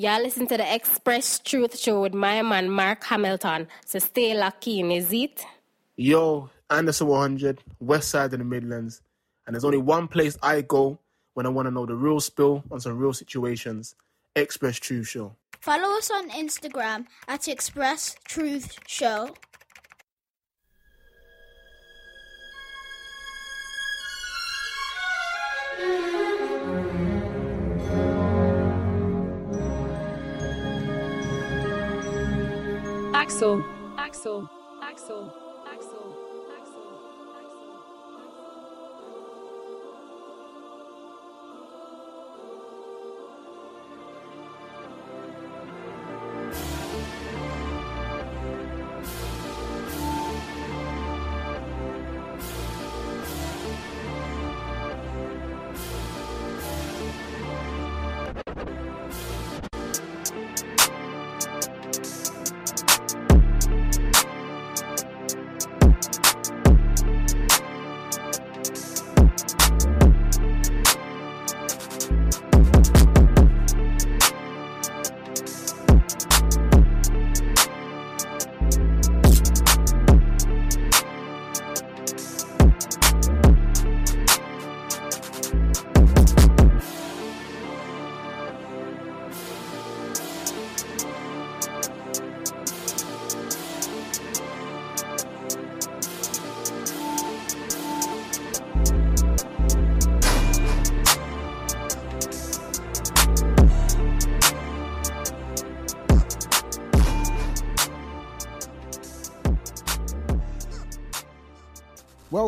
Y'all listen to the Express Truth Show with my man Mark Hamilton. So stay lucky in, is it? Yo, Anderson 100, West Side of the Midlands. And there's only one place I go when I want to know the real spill on some real situations. Express Truth Show. Follow us on Instagram at Express Truth Show. Axel, Axel, Axel,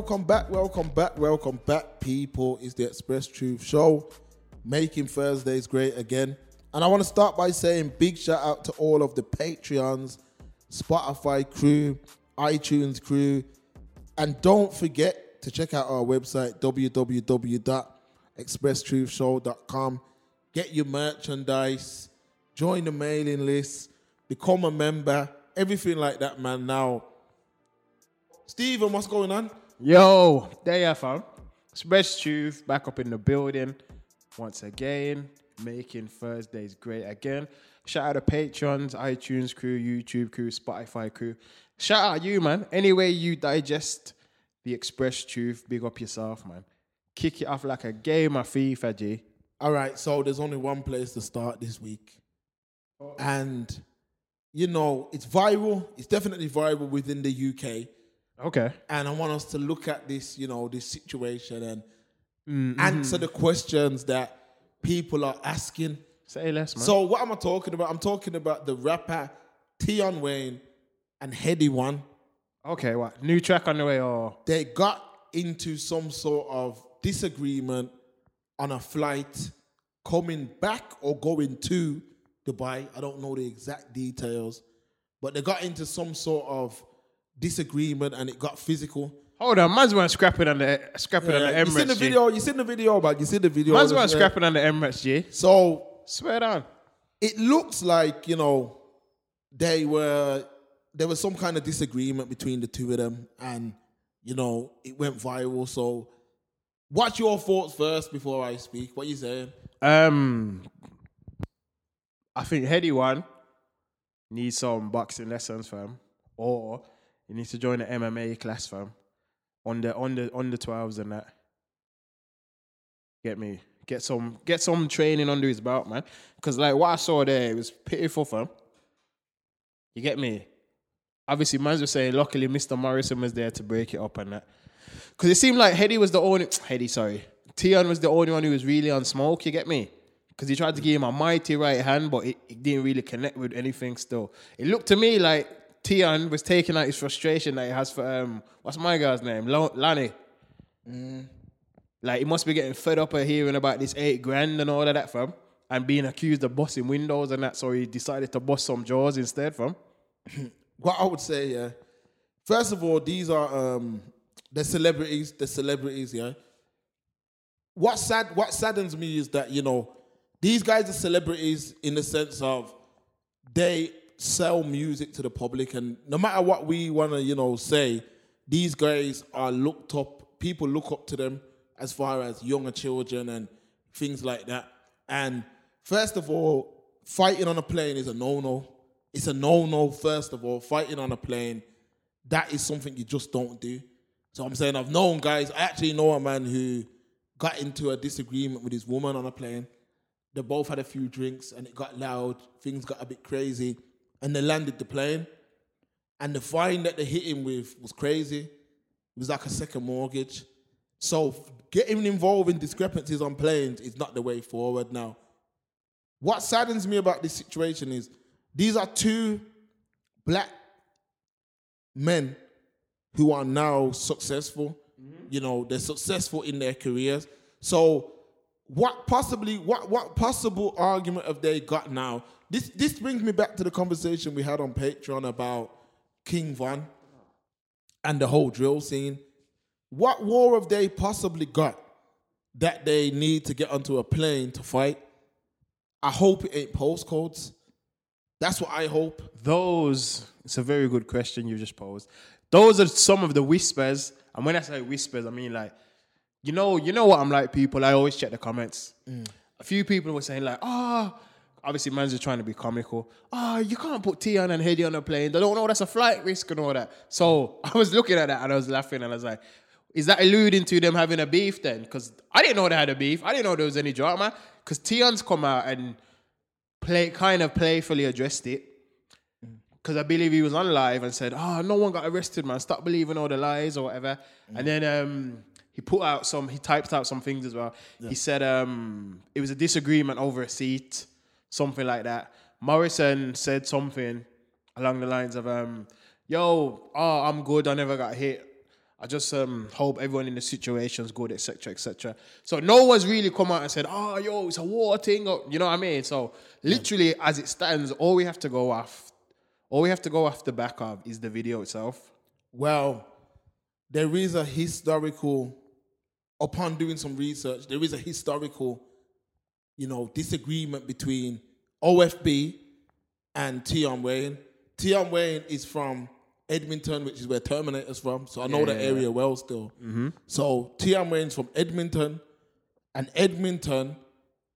Welcome back, welcome back, welcome back, people. It's the Express Truth Show, making Thursdays great again. And I want to start by saying big shout out to all of the Patreons, Spotify crew, iTunes crew, and don't forget to check out our website www.expresstruthshow.com. Get your merchandise, join the mailing list, become a member, everything like that, man. Now, Stephen, what's going on? Yo, there you are, fam. Express Truth back up in the building once again, making Thursdays great again. Shout out to patrons, iTunes crew, YouTube crew, Spotify crew. Shout out you, man. Any way you digest the Express Truth, big up yourself, man. Kick it off like a game of FIFA, G. All right, so there's only one place to start this week. Oh. And, you know, it's viral. It's definitely viral within the UK. Okay. And I want us to look at this, you know, this situation and Mm-hmm. answer the questions that people are asking. Say less, man. So, what am I talking about? I'm talking about the rapper Tion Wayne and Headie One. okay, what? New track on the way or They got into some sort of disagreement on a flight coming back or going to Dubai. I don't know the exact details, but they got into some sort of disagreement and it got physical. Hold on, man's one scrapping on the scrapping on the you seen Emirates. the video? You seen the video, but you see the video. Man's Yeah. scrapping on the Emirates, G. So Swear down. it looks like you know they were there was some kind of disagreement between the two of them, and you know it went viral. So, what's your thoughts first before I speak? What you saying? Um, I think Headie one needs some boxing lessons, fam, or he needs to join the MMA class, fam, on the on the on the twelves and that. Get me, get some get some training under his belt, man. Because like what I saw there, it was pitiful, fam. You get me? Obviously, man's was saying, luckily, Mr. Morrisson was there to break it up and that. Because it seemed like Headie was the only, Headie, sorry. Tion was the only one who was really on smoke, you get me? Because he tried to give him a mighty right hand, but it, it didn't really connect with anything still. It looked to me like Tion was taking out his frustration that he has for, um, what's my guy's name? Lo- Lanny. Like, he must be getting fed up of hearing about this eight grand and all of that, fam. And being accused of busting windows and that, so he decided to bust some jaws instead, fam. What I would say, yeah. First of all, these are um the celebrities, the celebrities, yeah. What sad what saddens me is that, you know, these guys are celebrities in the sense of they sell music to the public and no matter what we wanna, you know, say, these guys are looked up, people look up to them as far as younger children and things like that. And first of all, fighting on a plane is a no no. It's a no no. First of all, fighting on a plane, that is something you just don't do. So I'm saying I've known guys. I actually know a man who got into a disagreement with his woman on a plane. They both had a few drinks and it got loud. Things got a bit crazy, and they landed the plane. And the fine that they hit him with was crazy. It was like a second mortgage. So getting involved in discrepancies on planes is not the way forward now. What saddens me about this situation is these are two black men who are now successful. Mm-hmm. You know, they're successful in their careers. So what possibly what what possible argument have they got now? This this brings me back to the conversation we had on Patreon about King Von and the whole drill scene. What war have they possibly got that they need to get onto a plane to fight? I hope it ain't postcodes. That's what I hope. Those, it's a very good question you just posed. Those are some of the whispers. And when I say whispers, I mean like, you know, you know what I'm like, people. I always check the comments. A few people were saying like, ah, obviously man's just trying to be comical. Ah, you can't put Tion and Headie on a plane. They don't know that's a flight risk and all that. So I was looking at that and I was laughing and I was like, is that alluding to them having a beef then? Because I didn't know they had a beef. I didn't know there was any drama. Because Tion's come out and play kind of playfully addressed it. Because I believe he was on live and said, "Oh, no one got arrested, man. Stop believing all the lies or whatever." And then um, he put out some. He typed out some things as well. He said um, it was a disagreement over a seat, something like that. Morrisson said something along the lines of, um, "Yo, oh, I'm good. I never got hit. I just um, hope everyone in the situation's good, etc., etc." So no one's really come out and said, "Oh, yo, it's a war thing," or, you know what I mean? So literally, as it stands, all we have to go off, all we have to go off the back of is the video itself. Well, there is a historical, upon doing some research, there is a historical, you know, disagreement between OFB and Tion Wayne. Tion Wayne is from Edmonton, which is where Terminator's from. So I know the area well still. Mm-hmm. So Tion Wayne's from Edmonton, and Edmonton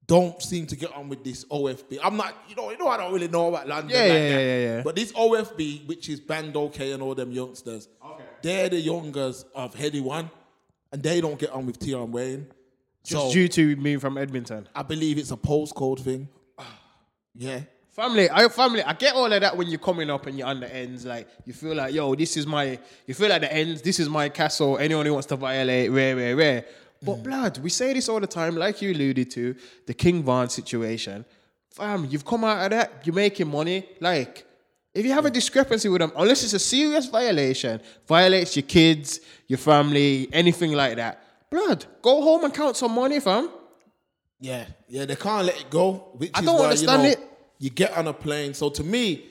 don't seem to get on with this OFB. I'm not, you know, you know, I don't really know about London. Yeah, like yeah, that. yeah, yeah. But this OFB, which is Bandokay and all them youngsters, they're the youngers of Headie One, and they don't get on with Tion Wayne. Just so due to me from Edmonton. I believe it's a postcode thing. Yeah. Family, I family, I get all of that when you're coming up and you're on the ends. Like you feel like, yo, this is my. You feel like the ends. This is my castle. Anyone who wants to violate, rare, rare, rare. But mm. blood, we say this all the time, like you alluded to, the King Von situation. Fam, you've come out of that. You're making money. Like, if you have a discrepancy with them, unless it's a serious violation, violates your kids, your family, anything like that. Blood, go home and count some money, fam. Yeah, yeah, they can't let it go. Which I is don't why, understand you know, it. You get on a plane. So to me,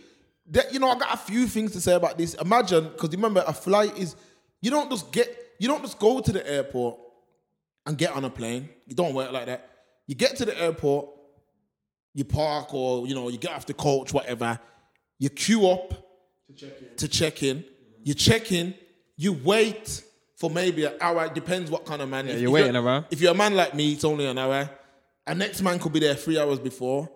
that you know, I got a few things to say about this. Imagine, because remember, a flight is you don't just get you don't just go to the airport and get on a plane. You don't work like that. You get to the airport, you park, or you know, you get off the coach, whatever. You queue up to check in. You check in. You wait for maybe an hour. It depends what kind of man. if, you're if waiting around. If you're a man like me, it's only an hour. A next man could be there three hours before.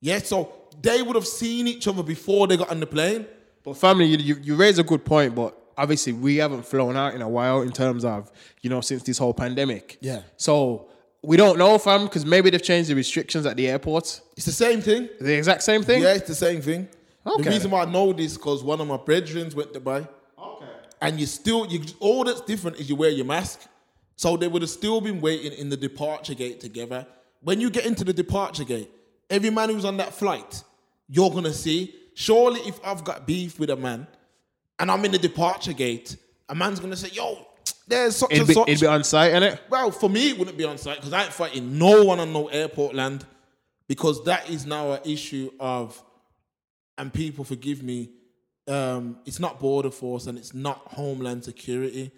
Yeah, so they would have seen each other before they got on the plane. But family, you, you, you raise a good point, but obviously we haven't flown out in a while in terms of, you know, since this whole pandemic. Yeah. So we don't know, fam, because maybe they've changed the restrictions at the airports. It's the same thing. The exact same thing? Yeah, it's the same thing. Okay. The reason why I know this because one of my brethren went to buy. Okay. and you still you all that's different is you wear your mask. So they would have still been waiting in the departure gate together. When you get into the departure gate, every man who's on that flight, you're gonna see. Surely, if I've got beef with a man, and I'm in the departure gate, a man's gonna say, "Yo, there's such It'd and be, such." it'd be on site, innit? Well, for me, it wouldn't be on site because I ain't fighting no one on no airport land because that is now an issue of, and people forgive me, um, it's not border force and it's not homeland security.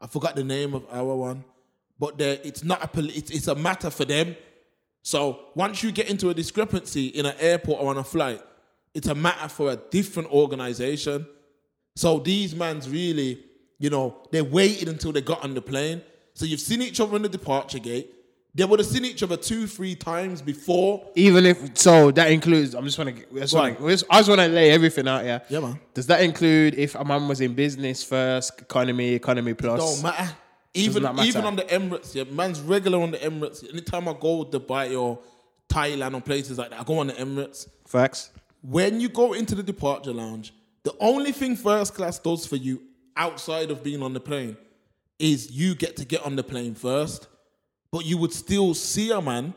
I forgot the name of our one, but it's not a poli- it's, it's a matter for them. So once you get into a discrepancy in an airport or on a flight, it's a matter for a different organization. So these mans really, you know, they waited until they got on the plane. So you've seen each other in the departure gate. They would have seen each other two, three times before. Even if so, that includes. I'm just want to. I just want to. I just want to lay everything out. Yeah. Yeah, man. Does that include if a man was in business first, economy, economy plus? Don't matter. Even matter. even on the Emirates, yeah, man's regular on the Emirates. Anytime I go to Dubai or Thailand or places like that, I go on the Emirates. Facts. When you go into the departure lounge, the only thing first class does for you outside of being on the plane is you get to get on the plane first, but you would still see a man,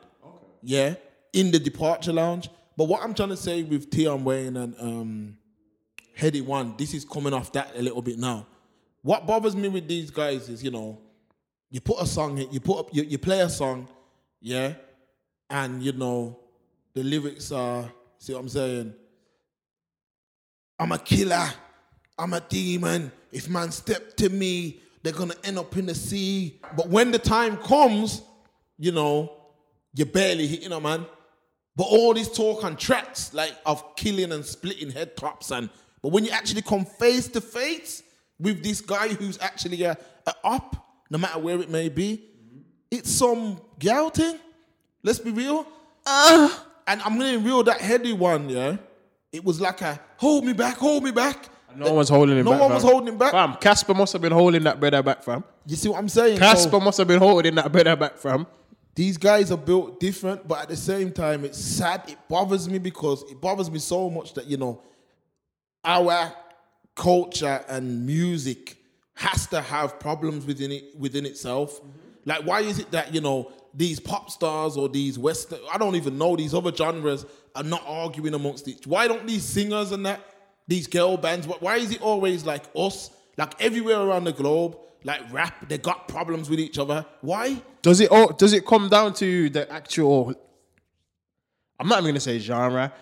yeah, in the departure lounge. But what I'm trying to say with Tion Wayne and um, Headie One, this is coming off that a little bit now. What bothers me with these guys is, you know, you put a song, you put up, you, you play a song, yeah, and you know, the lyrics are, see what I'm saying? I'm a killer, I'm a demon. If man step to me, they're gonna end up in the sea. But when the time comes, you know, you're barely hitting a man. But all this talk and tracks like of killing and splitting head tops and but when you actually come face to face with this guy who's actually a, a up, no matter where it may be, it's some gal thing. Let's be real. and I'm gonna be real that Headie one, yeah. It was like a hold me back, hold me back. No one was holding him No back. one was fam. holding him back. Fam, Casper must have been holding that brother back, fam. You see what I'm saying? So- Casper must have been holding that brother back, fam. these guys are built different, but at the same time, it's sad. It bothers me because it bothers me so much that you know our culture and music has to have problems within it within itself. Mm-hmm. Like, why is it that you know these pop stars or these western I don't even know these other genres are not arguing amongst each? Why don't these singers and that these girl bands? Why is it always like us? Like everywhere around the globe, like rap, they got problems with each other. Why? Does it all, does it come down to the actual I'm not even gonna say genre.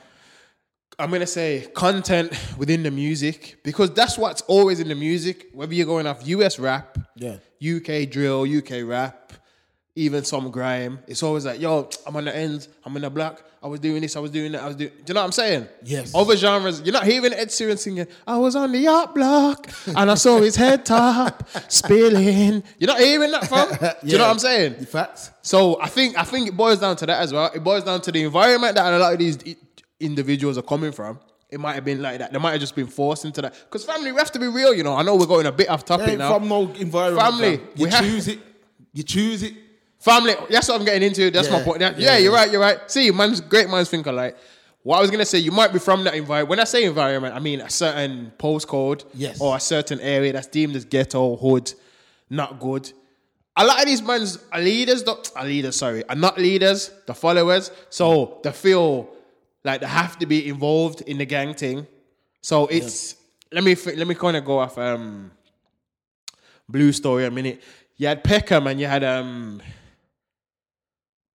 I'm gonna say content within the music because that's what's always in the music. Whether you're going off US rap, Yeah. UK drill, UK rap, even some grime, it's always like, yo, I'm on the ends, I'm in the block, I was doing this, I was doing that, I was doing. Do you know what I'm saying? Yes. Other genres, you're not hearing Ed Sheeran singing. I was on the art block and I saw his head top spilling. You're not hearing that from? Do you know what I'm saying? The facts. So I think I think it boils down to that as well. It boils down to the environment that a lot of these individuals are coming from. It might have been like that. They might have just been forced into that. Because family, we have to be real. You know, I know we're going a bit off topic Ain't now. from no environment. Family, fam. You we have- choose it. You choose it. Family, that's what I'm getting into. That's my point. Yeah, yeah, yeah, you're right. You're right. See, man's great minds think alike. What I was gonna say, you might be from that environment. When I say environment, I mean a certain postcode, Yes. or a certain area that's deemed as ghetto, hood, not good. A lot of these men's are leaders, not are leaders, sorry, are not leaders, the followers. So they feel like they have to be involved in the gang thing. So it's let me let me kind of go off um blue story a minute. You had Peckham and you had um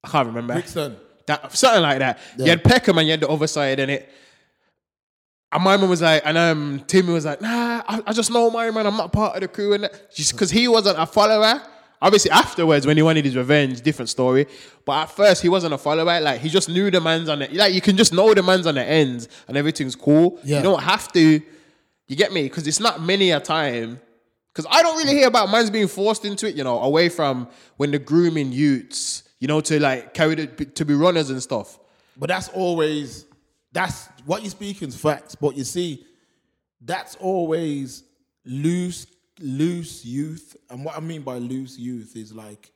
I can't remember Brixton. that something like that. You had Peckham and you had the other side in it. And my man was like, and um, Timmy was like, nah, I, I just know my man, I'm not part of the crew, and that. just because he wasn't a follower. Obviously, afterwards, when he wanted his revenge, different story. But at first, he wasn't a follower. Like he just knew the man's on it. like. You can just know the man's on the ends, and everything's cool. Yeah. You don't have to. You get me? Because it's not many a time. Because I don't really hear about man's being forced into it. You know, away from when the grooming youths. You know, to like carry the, to be runners and stuff. But that's always that's what you're speaking is facts. But you see, that's always loose, loose youth. And what I mean by loose youth is like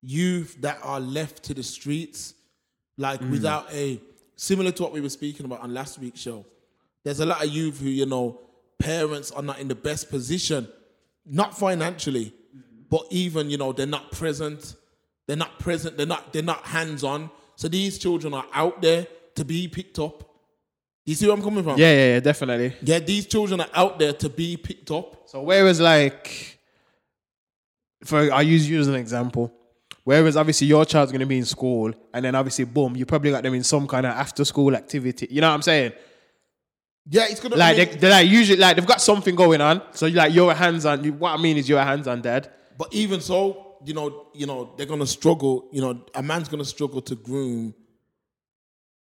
youth that are left to the streets, like mm. without a similar to what we were speaking about on last week's show. There's a lot of youth who, you know, parents are not in the best position, not financially, but even, you know, they're not present. They're not present, they're not they're not hands-on. So these children are out there to be picked up. You see where I'm coming from? Yeah, yeah, yeah, definitely. Yeah, these children are out there to be picked up. So whereas like, for I use you as an example. Whereas obviously your child's gonna be in school, and then obviously boom, you probably got them in some kind of after school activity. You know what I'm saying? Yeah, it's gonna Like they, they're like usually like they've got something going on. So like you're a hands on. What I mean is you're a hands on dad. But even so, you know, you know, they're gonna struggle. You know, a man's gonna struggle to groom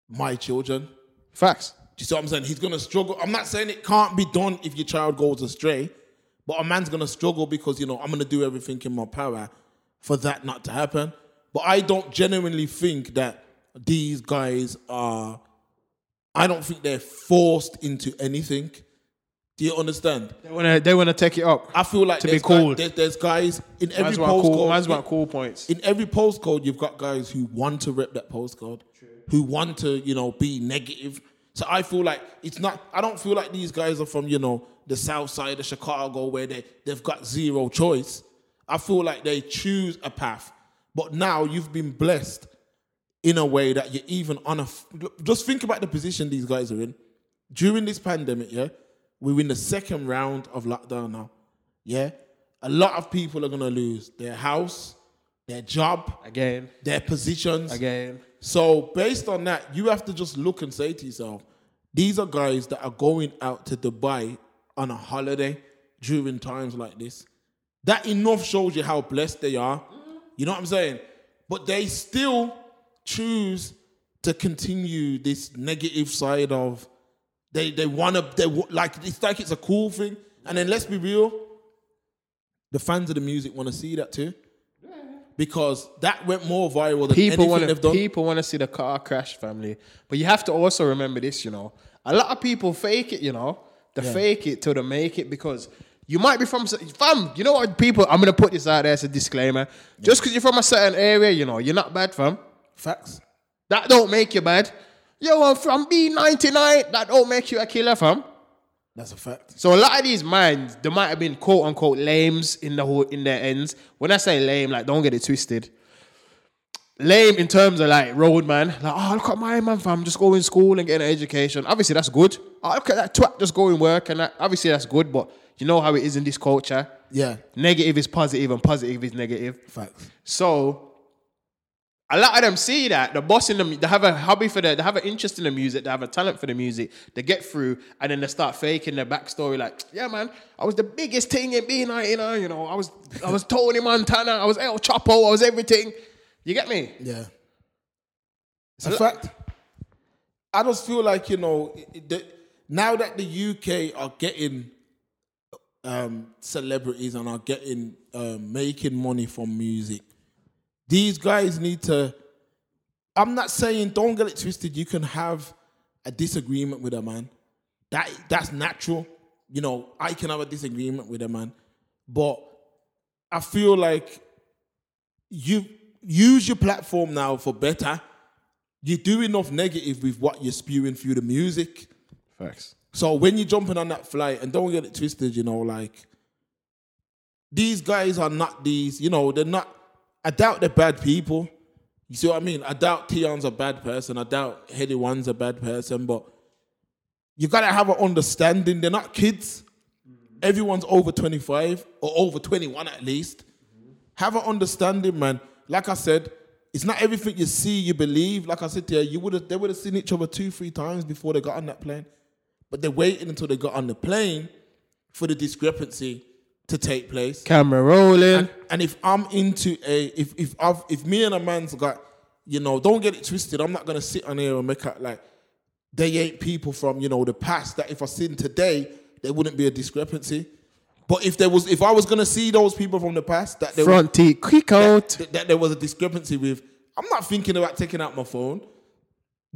my children. Facts. Do you see what I'm saying? He's gonna struggle. I'm not saying it can't be done if your child goes astray, but a man's gonna struggle because you know I'm gonna do everything in my power for that not to happen. But I don't genuinely think that these guys are. I don't think they're forced into anything. Do you understand? They wanna they wanna take it up. I feel like To be there's, cool. there's, guys in every cool, postcode. man's want cool points. in every postcode, you've got guys who want to rep that postcode, who want to, you know, be negative. So I feel like it's not. I don't feel like these guys are from, you know, the south side of Chicago where they they've got zero choice. I feel like they choose a path, but now you've been blessed in a way that you're even on a. Just think about the position these guys are in during this pandemic. Yeah, we're in the second round of lockdown now. Yeah, a lot of people are gonna lose their house, their job, Again. their positions. Again. So based on that, you have to just look and say to yourself, these are guys that are going out to Dubai on a holiday during times like this. That enough shows you how blessed they are. You know what I'm saying? But they still choose to continue this negative side of they they want to they like it's like it's a cool thing. And then let's be real, the fans of the music want to see that too. Because that went more viral than People anything want to they've done. people want to see the car crash, family. But you have to also remember this, you know. A lot of people fake it, you know. They fake it till they make it because you might be from fam. You know what, people? I'm gonna put this out there as a disclaimer. Just because you're from a certain area, you know, you're not bad, fam. Facts. That don't make you bad. Yo, I'm from B99. That don't make you a killer, fam. That's a fact. So a lot of these minds, there might have been quote unquote lames in the whole in their ends. When I say lame, like don't get it twisted. Lame in terms of like roadman, like oh look at my man fam, just going to school and getting an education. Obviously that's good. Oh, look at that twat just going work and that, obviously that's good. But you know how it is in this culture. Yeah. Negative is positive and positive is negative. Facts. So a lot of them see that the boss in them, they have a hobby for the, they have an interest in the music, they have a talent for the music. They get through, and then they start faking their backstory. Like, yeah, man, I was the biggest thing in being, you know, you know, I was, I was Tony Montana, I was El Chapo, I was everything. You get me? Yeah. It's a fact. I just feel like, you know, the, now that the UK are getting um, celebrities and are getting um, making money from music, these guys need to. I'm not saying don't get it twisted. You can have a disagreement with a man. That that's natural. You know, I can have a disagreement with a man, but I feel like you use your platform now for better. You do enough negative with what you're spewing through the music. Facts. So when you're jumping on that flight, and don't get it twisted, you know, like these guys are not these, you know, they're not. I doubt they're bad people. You see what I mean? I doubt Tion's a bad person. I doubt Headie One's a bad person, but you gotta have an understanding. They're not kids. Everyone's over 25 or over 21 at least. Have an understanding, man. Like I said, it's not everything you see you believe. Like I said to you, you would have they would have seen each other two, three times before they got on that plane. But they're waiting until they got on the plane for the discrepancy to take place. Camera rolling. And, and if I'm into a, if if I've, if me and a man's got, you know, don't get it twisted. I'm not gonna sit on here and make out like they ain't people from you know the past. That if I seen today, there wouldn't be a discrepancy. But if there was, if I was gonna see those people from the past, that there Front teeth, quick out. that, that there was a discrepancy with, I'm not thinking about taking out my phone.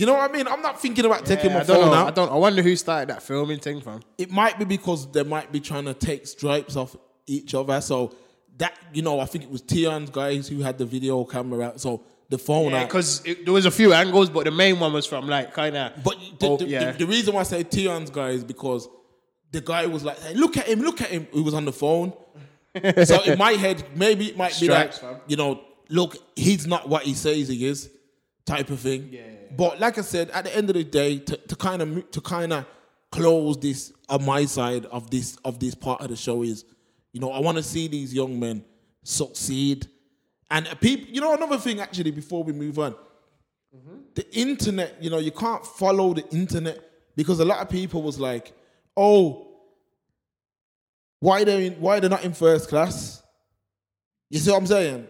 You know what I mean? I'm not thinking about taking Yeah, my I don't phone know. out. I don't. I wonder who started that filming thing, from. it might be because they might be trying to take stripes off each other. So that you know, I think it was Tion's guys who had the video camera out. So the phone Yeah, because there was a few angles, but the main one was from like kind of. But the, oh, the, yeah. the, the reason why I say Tion's guy is because the guy was like, hey, look at him, look at him. He was on the phone. so in my head, maybe it might Stripes, be like, you know, look, he's not what he says he is, type of thing. Yeah. But like I said, at the end of the day, to, to kind of to kind of close this on my side of this of this part of the show is, you know, I want to see these young men succeed. And people, you know, another thing actually before we move on, mm-hmm. the internet, you know, you can't follow the internet because a lot of people was like, oh, why they in, why they're not in first class? You see what I'm saying?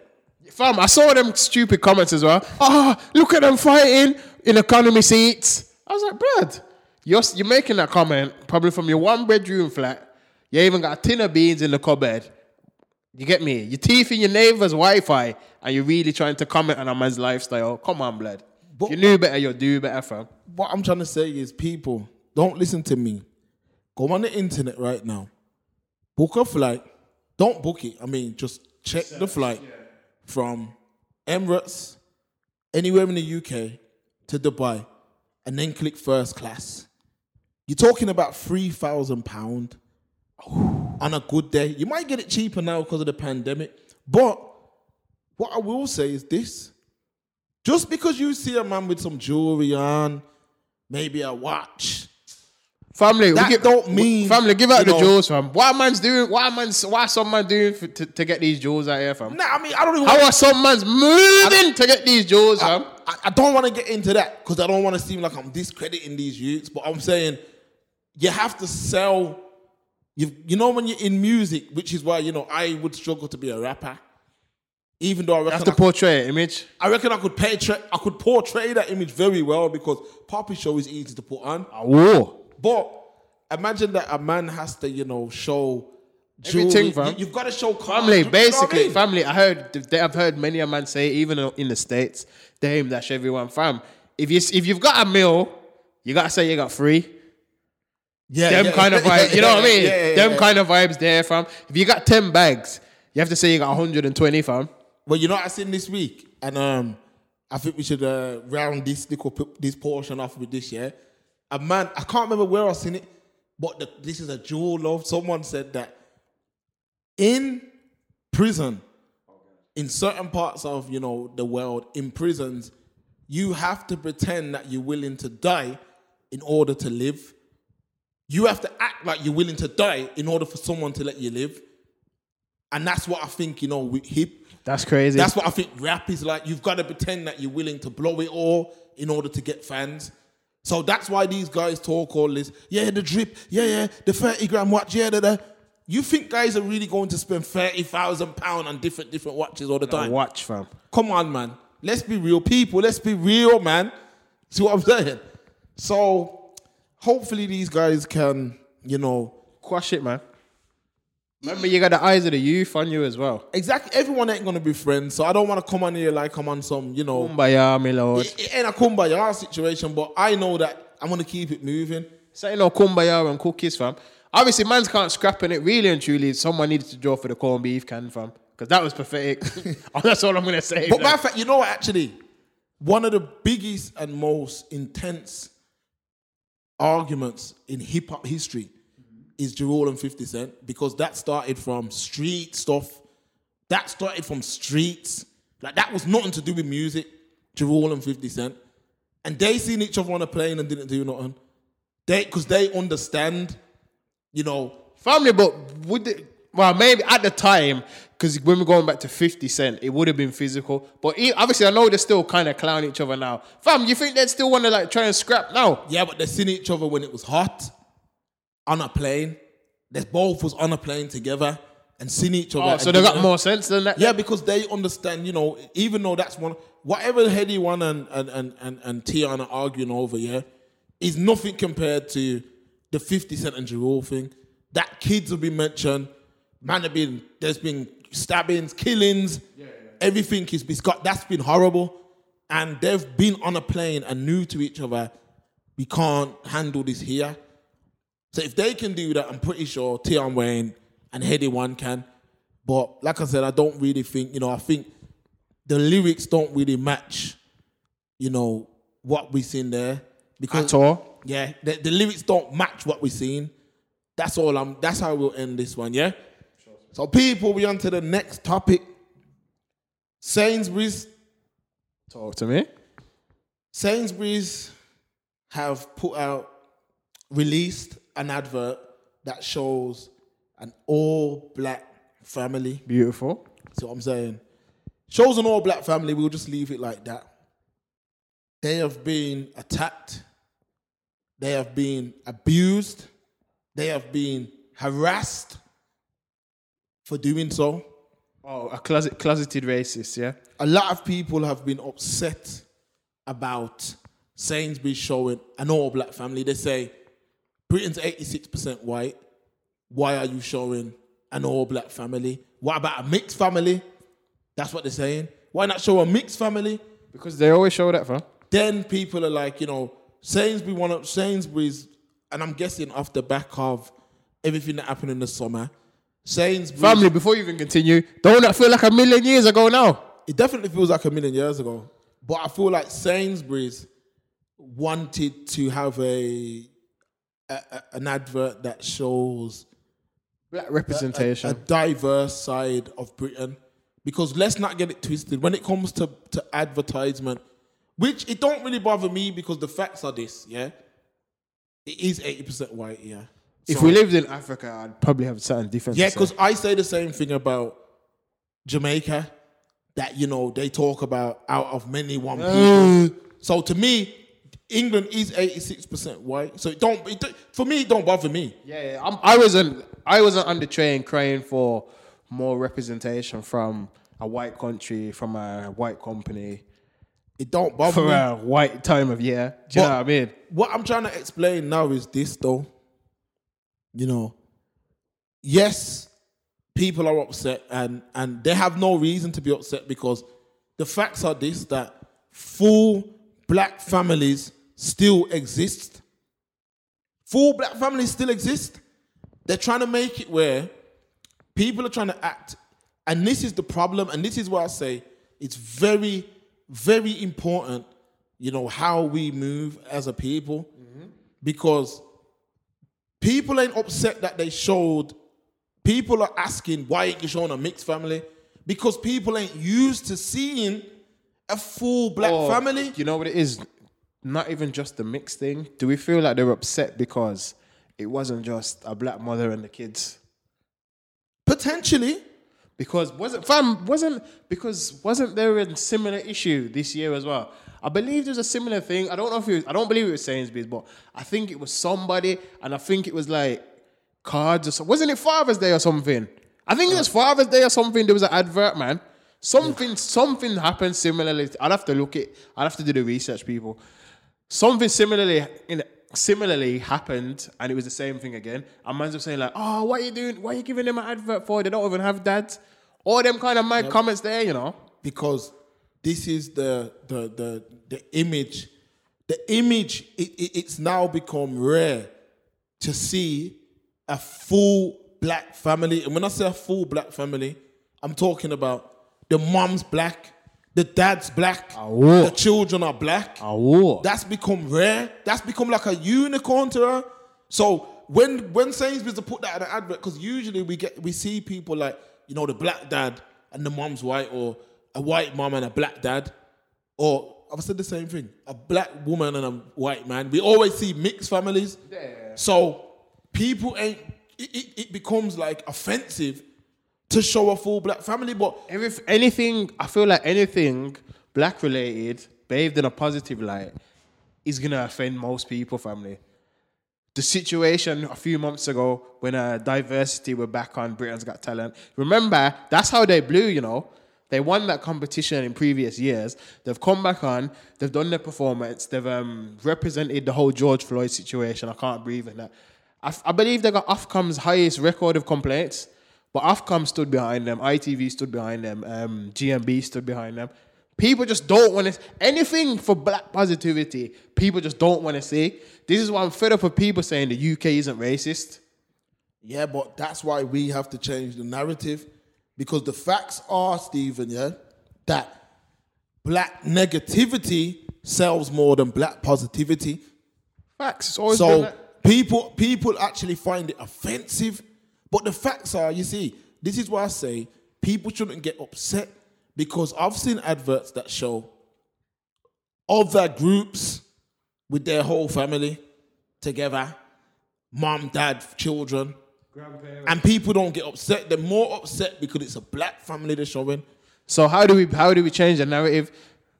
Fam, I saw them stupid comments as well. Ah, look at them fighting in economy seats. I was like, Brad, you're, you're making that comment probably from your one bedroom flat. You even got a tin of beans in the cupboard. You get me? Your teeth in your neighbor's Wi-Fi, and you're really trying to comment on a man's lifestyle. Come on, blood. But- if you knew better, you'll do better, fam. what I'm trying to say is, people, don't listen to me. Go on the internet right now. Book a flight. Don't book it. I mean, just check the flight from Emirates, anywhere in the UK, to Dubai, and then click first class. You're talking about three thousand pound on a good day. You might get it cheaper now because of the pandemic, but what I will say is this: just because you see a man with some jewelry on, maybe a watch, Family, That we give, don't mean, family. Give out the know- jewels, fam. A man's doing? A man's? What some man doing for, to, to get these jewels out here, fam? nah, I mean, I don't even. How are some man's moving to get these jewels, fam? I, I don't want to get into that because I don't want to seem like I'm discrediting these youths, but I'm saying you have to sell. You you know when you're in music, which is why you know I would struggle to be a rapper, even though I You have to I, portray an image. I reckon I could portray I could portray that image very well because Poppy Show is easy to put on. War. But imagine that a man has to you know show. Everything, fam. You, have got to show cars. Family, know I basically, mean? family. I heard, they- I've heard many a man say, even in the states, they aim dash everyone, fam. If you if you've got a meal, you gotta say you got free. Yeah, Them yeah, kind of yeah, vibes, you know what I mean? yeah, yeah, Them yeah. kind of vibes there, fam. If you got ten bags, you have to say you got 120, fam. Well, you know what I seen this week, and um, I think we should uh, round this little this portion off with this. Yeah, a man, I can't remember where I seen it, but the, this is a jewel love. Someone said that in prison, in certain parts of you know the world, in prisons, you have to pretend that you're willing to die in order to live. You have to act like you're willing to die in order for someone to let you live. And that's what I think, you know, with hip, That's crazy. that's what I think rap is like. You've got to pretend that you're willing to blow it all in order to get fans. So that's why these guys talk all this. Yeah, the drip. Yeah, yeah, the 30 gram watch. Yeah, da, da. You think guys are really going to spend 30,000 pounds on different different watches all the time? watch, fam. Come on, man. Let's be real people. Let's be real, man. See what I'm saying? So hopefully these guys can, you know, Quash it, man. Remember, you got the eyes of the youth on you as well. exactly everyone ain't gonna be friends. So I don't want to come on here like I'm on some, you know, Kumbaya, my lord. it, it ain't a kumbaya situation, but I know that I'm gonna keep it moving. You know, kumbaya and cookies, fam. Obviously, man's can't scrap in it. Really and truly, someone needed to draw for the corned beef can, fam. Because that was pathetic. Oh, That's all I'm gonna say. But matter of fact, you know what? Actually, one of the biggest and most intense arguments in hip hop history is Ja Rule and 50 Cent because that started from street stuff. That started from streets. Like that was nothing to do with music. Ja Rule and 50 Cent. And they seen each other on a plane and didn't do nothing. They because they understand, you know, Family, but would it, well maybe at the time because when we're going back to Fifty Cent, it would have been physical. But e- obviously, I know they're still kind of clowning each other now. Fam, you think they'd still want to like try and scrap now? Yeah, but they seen each other when it was hot on a plane. They both was on a plane together and seen each other. Oh, so they got more sense than that. Yeah, because they understand, you know, even though that's one whatever Headie one and and and and, and Tiana arguing over, yeah, is nothing compared to the 50 Cent and Ja Rule thing. That kids have been mentioned, man have been there's been stabbings, killings, Yeah, everything is been got that's been horrible. And they've been on a plane and new to each other, we can't handle this here. So if they can do that, I'm pretty sure Tion Wayne and Headie One can. But like I said, I don't really think, you know, I think the lyrics don't really match, you know, what we seen there. Because At all. yeah, the, the lyrics don't match what we seen. That's all I'm that's how we'll end this one, yeah? So people, we on to the next topic. Sainsbury's Talk to me. Sainsbury's have put out, released an advert that shows an all black family. Beautiful. See what I'm saying? Shows an all black family, we'll just leave it like that. They have been attacked, they have been abused, they have been harassed for doing so. Oh, a closet, closeted racist, yeah. a lot of people have been upset about Sainsbury's showing an all black family. They say Britain's 86% white. Why are you showing an all black family? What about a mixed family? That's what they're saying. Why not show a mixed family? Because they always show that, fam. Then people are like, you know, Sainsbury one of Sainsbury's, and I'm guessing off the back of everything that happened in the summer, Sainsbury's Family, before you even continue, don't that feel like a million years ago now? it definitely feels like a million years ago. But I feel like Sainsbury's wanted to have a, a, a- an advert that shows Black representation. a diverse side of Britain. Because let's not get it twisted. When it comes to, to advertisement, which it don't really bother me because the facts are this, yeah. It is eighty percent white, yeah. if So- we lived in Africa, I'd probably have a certain different. yeah, because I say the same thing about Jamaica. That you know they talk about out of many one people. Mm. so to me, England is eighty six percent white. So it don't it, don't- for me. It don't bother me. Yeah, yeah. I'm, I wasn't. I wasn't on the train crying for more representation from a white country, from a white company, It don't bother for me. a white time of year. Do you But- know what I mean? What I'm trying to explain now is this, though. You know, yes, people are upset, and and they have no reason to be upset because the facts are this: that full black families still exist. Full black families still exist. They're trying to make it where people are trying to act, and this is the problem, and this is why I say it's very, very important, you know, how we move as a people, mm-hmm. because people ain't upset that they showed. People are asking why ain't you showing a mixed family? Because people ain't used to seeing a full black Or, family. You know what it is? Not even just the mixed thing. Do we feel like they're upset because it wasn't just a black mother and the kids? Potentially, Because wasn't fam wasn't because wasn't there a similar issue this year as well? I believe there's a similar thing. I don't know if it was, I don't believe it was Sainsbury's, but I think it was somebody, and I think it was like cards or something. Wasn't it Father's Day or something? I think it was Father's Day or something. There was an advert, man. Something something happened similarly. I'll have to look it. I'll have to do the research, people. Something similarly in similarly happened, and it was the same thing again. And man's just saying like, ah, "Oh, what are you doing? Why are you giving them an advert for? They don't even have dads." All them kind of mad comments there, you know. because this is the the the the image. The image it, it, it's now become rare to see a full black family, and when I say a full black family, I'm talking about the mom's black, the dad's black, whoa. the children are black. Oh, That's become rare. That's become like a unicorn to her. So when when Sainsbury's to put that in an advert, because usually we get we see people like you know the black dad and the mom's white, or a white mom and a black dad, or I've said the same thing, a black woman and a white man. We always see mixed families. So people ain't. It, it, it becomes like offensive to show a full black family, but Every, anything I feel like anything black related, bathed in a positive light, is gonna offend most people. Family. The situation a few months ago when uh, diversity were back on Britain's Got Talent. Remember, that's how they blew. You know, they won that competition in previous years. They've come back on. They've done their performance. They've um, represented the whole George Floyd situation. I can't breathe in that. I, I believe they got Ofcom's highest record of complaints. But Ofcom stood behind them, ITV stood behind them, um, GMB stood behind them. People just don't want to anything for black positivity. People just don't want to see. This is why I'm fed up with people saying the UK isn't racist. Yeah, but that's why we have to change the narrative because the facts are, Stephen, yeah, that black negativity sells more than black positivity. Facts. It's always been So people people actually find it offensive. But the facts are, you see, this is why I say people shouldn't get upset because I've seen adverts that show other groups with their whole family together, mom, dad, children. And people don't get upset. They're more upset because it's a black family they're showing. So how do we how do we change the narrative?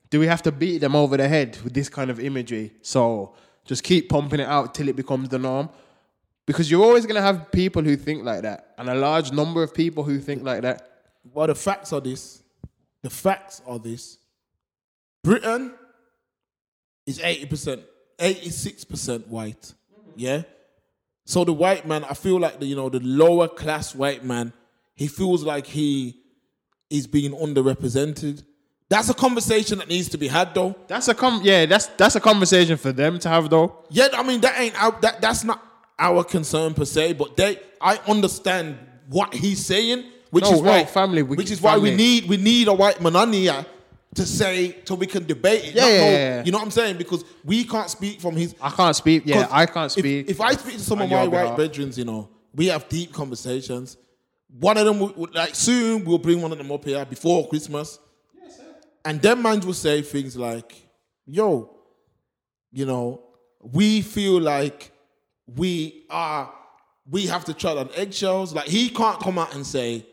Do we have to beat them over the head with this kind of imagery? So just keep pumping it out till it becomes the norm. Because you're always gonna have people who think like that, and a large number of people who think like that. Well, the facts are this. The facts are this. Britain is 80%, 86% white. Yeah? So the white man, I feel like the, you know, the lower class white man, he feels like he is being underrepresented. That's a conversation that needs to be had, though. That's a com. Yeah, that's that's a conversation for them to have though. Yeah, I mean that ain't our, that. That's not our concern per se, but they. I understand what he's saying, which No, is why no, family, we- which is why we need we need a white man on here to say so we can debate it. Yeah, yeah, know- yeah, yeah. You know what I'm saying? Because we can't speak from his. I can't speak. Yeah, I can't speak. If, I speak to some of my white behalf. brethren, you know, we have deep conversations. One of them, will- will- like soon, we'll bring one of them up here before Christmas. Yes, sir. And them minds will say things like, yo, you know, we feel like we are, we have to tread on eggshells. Like he can't come out and say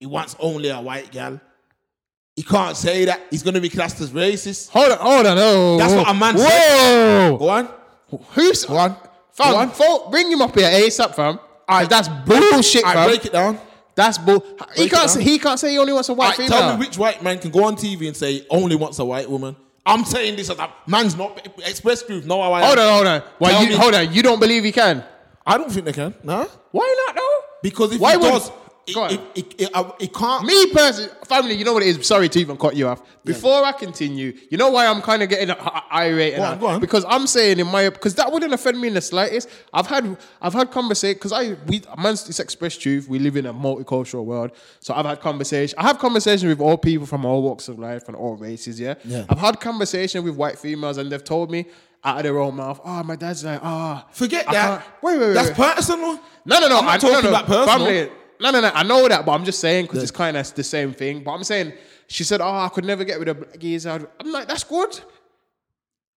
he wants only a white gal. He can't say that. He's going to be classed as racist. hold on, hold on. Oh, That's what a man Whoa! said. Go on. Who's Go on. Fam, Go on. fo- bring him up here ASAP, fam. I- that's bullshit, I fam. break it down. That's bull. He Break it can't. Say, he can't say he only wants a white Right, female. tell me which white man can go on TV and say he only wants a white woman. I'm saying this as a man's not express truth. No, I hold on, hold on. Why Tell you? me- Hold on. You don't believe he can? I don't think they can. Nah, Why not though? because if Why he would- does, Go on. it, it, it, it can't. Me personally, family, you know what it is. Sorry to even cut you off. Before I continue, you know why I'm kind of getting irate Go on, go on. because I'm saying in my because that wouldn't offend me in the slightest. I've had I've had conversation because I we man's it's express truth. We live in a multicultural world, so I've had conversation. I have conversation with all people from all walks of life and all races. Yeah, Yeah. I've had conversation with white females and they've told me. Out of their own mouth, oh, my dad's like, oh, Forget I that. Wait, wait, wait. That's wait. personal. No, no, no. I'm not I, talking no, no, about personal. Family, no, no, no. I know that, but I'm just saying because it's kind of the same thing. But I'm saying she said, "Oh, I could never get rid of black geezer." I'm like, that's good.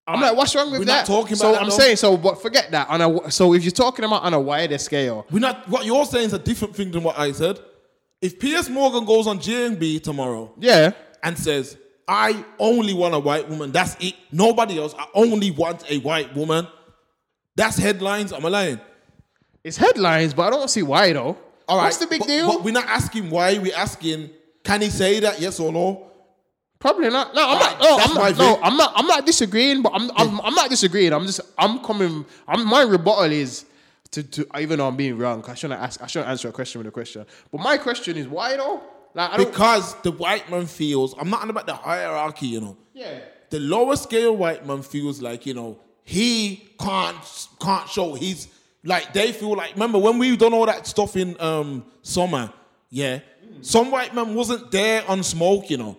I'm like, what's wrong with We're that? not talking so about that, I'm though. saying, so but forget that. On a, so if you're talking about on a wider scale, We're not. What you're saying is a different thing than what I said. If Piers Morgan goes on GMB tomorrow yeah, and says, "I only want a white woman," that's it. Nobody else. I only want a white woman. That's headlines. I'm a lying. it's headlines, but I don't see why though. All right. What's the big but, deal? But we're not asking why. We're asking, can he say that? Yes or no? Probably not. No, I'm Alright, not. No, I'm not. No. I'm not. I'm not disagreeing. But I'm. I'm. I'm not disagreeing. I'm just. I'm coming. I'm. My rebuttal is to. to even though I'm being wrong, I shouldn't ask. I shouldn't answer a question with a question. But my question is why though? Like I. Because the white man feels, I'm not on about the hierarchy, you know. yeah. The lower scale white man feels like, you know, he can't can't show he's like they feel like remember when we done all that stuff in um summer, yeah. Some white man wasn't there on smoke, you know.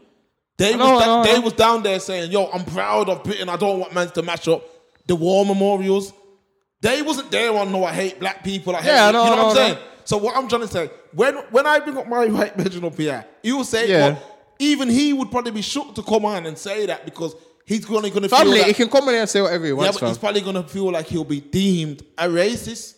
They know, was I they was down there saying, yo, I'm proud of Britain. I don't want men to match up the war memorials. They wasn't there on no I hate black people. I hate Yeah, I you know, know I know, what I'm saying? So what I'm trying to say, when when I bring up my white bedroom up here, you will say, Yeah. well, even he would probably be shook to come on and say that because he's gonna gonna Family, feel he can come in and say whatever he yeah, wants, but he's probably gonna feel like he'll be deemed a racist.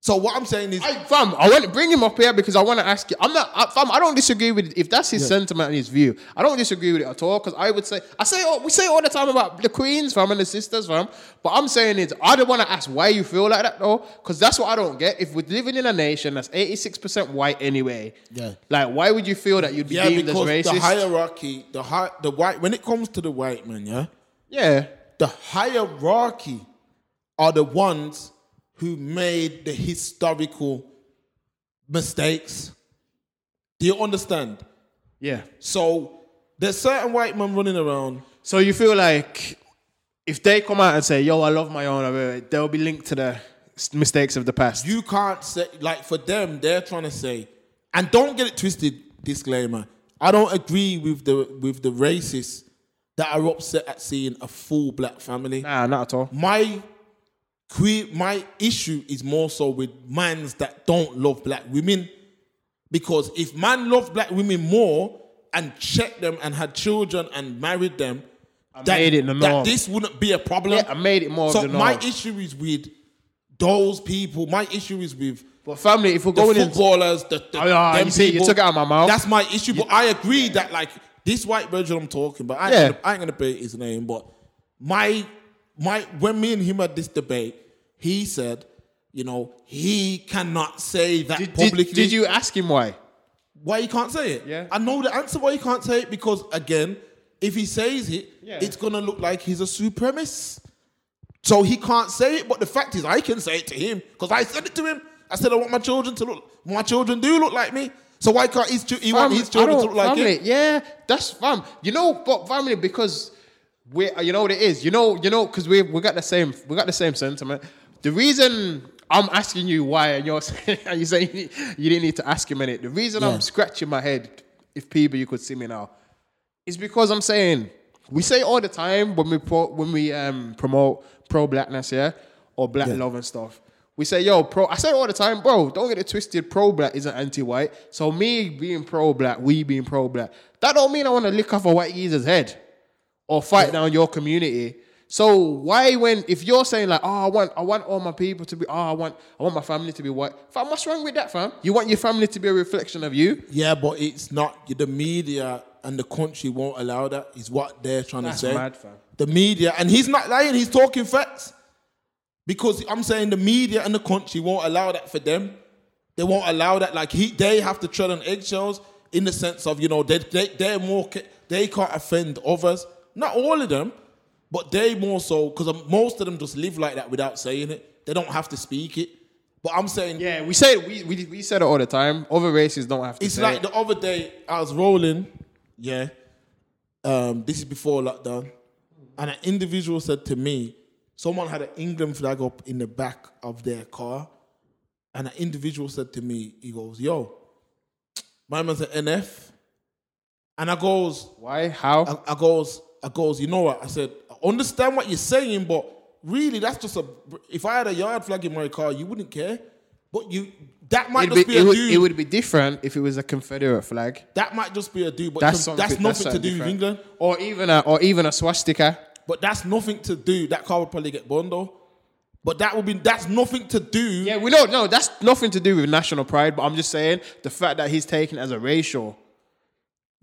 So what I'm saying is, I, fam, I want to bring him up here because I want to ask you. I'm not, I, fam. I don't disagree with if that's his sentiment and his view. I don't disagree with it at all because I would say I say all, we say all the time about the queens, fam, and the sisters, fam. But I'm saying is I don't want to ask why you feel like that though, because that's what I don't get. If we're living in a nation that's 86 percent white anyway, Yeah. like why would you feel that you'd be yeah, deemed as because racist? the hierarchy, the high, the white, when it comes to the white man, yeah, yeah, the hierarchy are the ones who made the historical mistakes. Do you understand? yeah. So there's certain white men running around. So you feel like if they come out and say, "Yo, I love my own," they'll be linked to the mistakes of the past. You can't say like for them, they're trying to say, and don't get it twisted. Disclaimer: I don't agree with the with the racists that are upset at seeing a full black family. nah, not at all. my que- my issue is more so with mans that don't love black women because if man loved black women more and checked them and had children and married them that, made it the that norm. this wouldn't be a problem Yeah, I made it more of so the my issue is with those people my issue is with But family, if we're the going in, footballers, the, the Oh, yeah, them you see, you people, took it out of my mouth. That's my issue. But I agree that like this white virgin I'm talking about, I ain't, Yeah. gonna, I ain't gonna debate his name, but my my when me and him had this debate, he said, you know, he cannot say that did, did, publicly. did you ask him why? Why he can't say it? Yeah. I know the answer why he can't say it because again, if he says it, Yeah. it's gonna look like he's a supremacist. So he can't say it, but the fact is, I can say it to him because I said it to him. I said I want my children to look. My children do look like me. So why can't his, he want his children to look like family, him? Yeah, that's fam. You know, but family because we, you know what it is. You know, you know, because we we got the same we got the same sentiment. The reason I'm asking you why, and you're saying, and you saying you didn't need to ask him it. The reason Yeah. I'm scratching my head, if people you could see me now, is because I'm saying we say all the time when we pro, when we um, promote pro blackness, yeah, or black love and stuff. We say, yo, pro. I say all the time, bro. Don't get it twisted. Pro black isn't anti-white. So me being pro black, we being pro black, that don't mean I want to lick off a white geezer's head or fight down your community. So why when if you're saying like, oh, I want I want all my people to be, oh, I want I want my family to be white. Fam, what's wrong with that, fam? You want your family to be a reflection of you? Yeah, but it's not the media and the country won't allow that. Is what they're trying That's to say. mad, fam. The media, and he's not lying. He's talking facts. Because I'm saying the media and the country won't allow that for them. They won't allow that. Like he, they have to tread on eggshells in the sense of you know they they they're more they can't offend others. Not all of them, but they more so because most of them just live like that without saying it. They don't have to speak it. But I'm saying Yeah, we say it, we, we we said it all the time. Other races don't have to it's like it. the other day I was rolling, yeah. Um, this is before lockdown, and an individual said to me, someone had an England flag up in the back of their car, and an individual said to me, he goes, "Yo, my man's an NF," and I goes, Why? How? I, I goes, I goes, you know what? I said, I understand what you're saying, but really, that's just a. If I had a yard flag in my car, you wouldn't care. But you, that might It'd just be- be, it, would, dude. it would be different if it was a Confederate flag. That might just be a dude, but That's that's, something. that's nothing to do with. England. or even a or even a swastika. But that's nothing to do. That car would probably get burned though. But that would be that's nothing to do. Yeah, we know. No, that's nothing to do with national pride. But I'm just saying the fact that he's taken as a racial,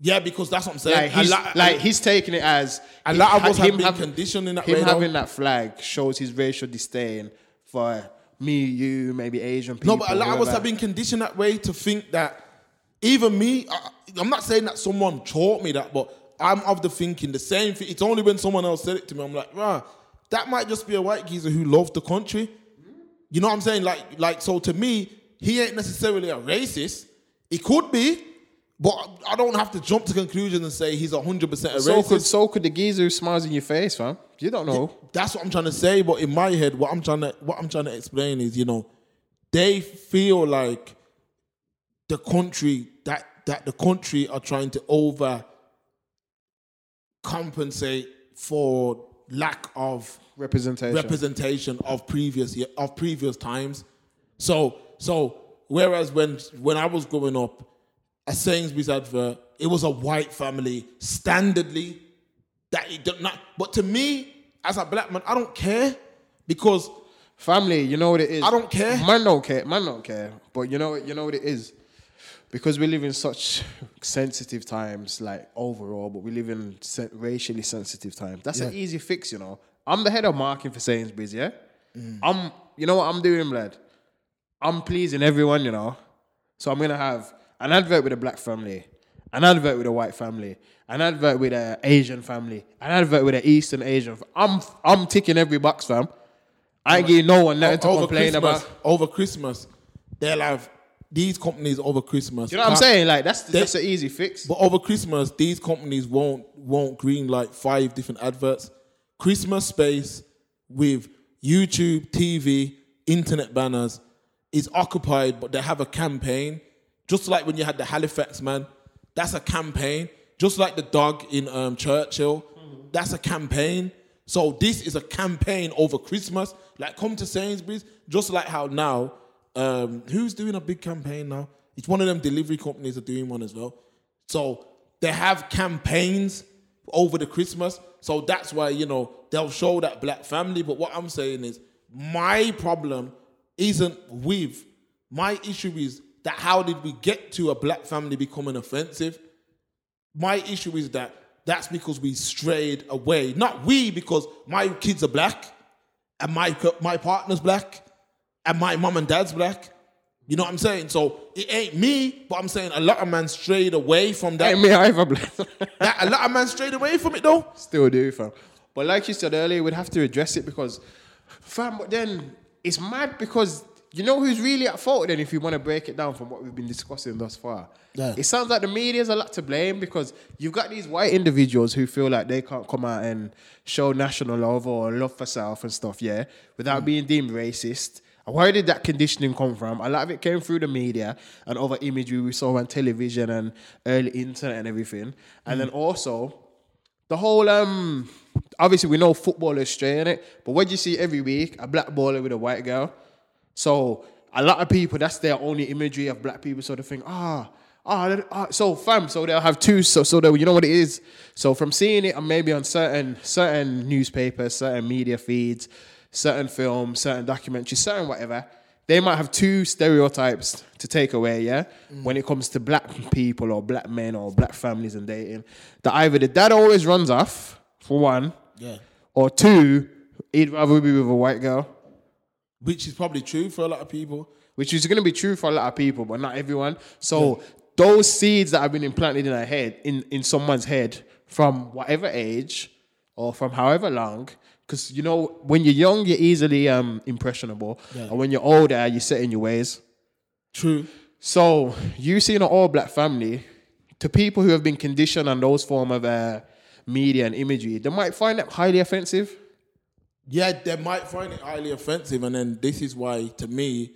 Yeah, because that's what I'm saying. like he's, lot, like he's taking it as a lot of us have been conditioned in that Him way. though. having that flag shows his racial disdain for me, you, maybe Asian people. No, but a lot of us have been conditioned that way to think that even me, I, I'm not saying that someone taught me that, but I'm of the thinking the same thing. It's only when someone else said it to me, I'm like, rah, that might just be a white geezer who loves the country. You know what I'm saying? Like, like so to me, he ain't necessarily a racist. He could be, but I don't have to jump to conclusions and say he's 100% a So racist. could so could the geezer who smiles in your face, fam. You don't know. That's what I'm trying to say. But in my head, what I'm trying to what I'm trying to explain is, you know, they feel like the country that that the country are trying to over compensate for lack of Representation. representation of previous of previous times. So so whereas when when I was growing up, a Sainsbury's advert, it was a white family standardly. That it did not, but to me, as a black man, I don't care because Family, you know what it is. I don't care. Man don't care. Man don't care. But you know, you know what it is. Because we live in such sensitive times, like overall, but we live in racially sensitive times. That's an easy fix, you know. I'm the head of marketing for Sainsbury's, yeah. Mm. I'm, you know what I'm doing, lad. I'm pleasing everyone, you know. So I'm gonna have an advert with a black family, an advert with a white family, an advert with an Asian family, an advert with an Eastern Asian. I'm I'm ticking every box, fam. I ain't giving no one nothing to over complain Christmas, about. over Christmas, they'll have these companies over Christmas. You know what I'm saying? Like that's They- that's an easy fix. But over Christmas, these companies won't won't green like five different adverts. Christmas space with YouTube, TV, internet banners is occupied, but they have a campaign. Just like when you had the Halifax man, that's a campaign. Just like the dog in um, Churchill, that's a campaign. So this is a campaign over Christmas. Like come to Sainsbury's, just like how now, um, who's doing a big campaign now? It's one of them delivery companies are doing one as well. So they have campaigns over the Christmas. So that's why, you know, they'll show that black family. But what I'm saying is my problem isn't with my issue is that how did we get to a black family becoming offensive? My issue is that that's because we strayed away. Not we, because my kids are black, and my my partner's black, and my mom and dad's black. You know what I'm saying? So it ain't me, but I'm saying a lot of men strayed away from that. Ain't me either, that a lot of men strayed away from it though. Still do, fam. But like you said earlier, we'd have to address it because, fam. But then it's mad because you know who's really at fault then if you want to break it down from what we've been discussing thus far? Yeah. It sounds like the media's a lot to blame because you've got these white individuals who feel like they can't come out and show national love or love for self and stuff, yeah, without Mm. being deemed racist. Where did that conditioning come from? A lot of it came through the media and other imagery we saw on television and early internet and everything. And then also the whole um obviously we know football is straight in it, but what do you see every week? A black baller with a white girl. So a lot of people, that's their only imagery of black people. So they think, ah, ah, ah, so fam, so they'll have two. So so they, you know what it is. So from seeing it, and maybe on certain certain newspapers, certain media feeds, certain films, certain documentaries, certain whatever. They might have two stereotypes to take away, yeah, when it comes to black people or black men or black families and dating. That either the dad always runs off, for one, Yeah. or two, he'd rather be with a white girl. Which is probably true for a lot of people. which is going to be true for a lot of people, but not everyone. So those seeds that have been implanted in a head, in in someone's head, from whatever age or from however long, because you know when you're young, you're easily um impressionable, and when you're older, you're set in your ways. True. So you see an all black family, to people who have been conditioned on those form of uh, media and imagery, they might find that highly offensive. Yeah, they might find it highly offensive, and then this is why, to me,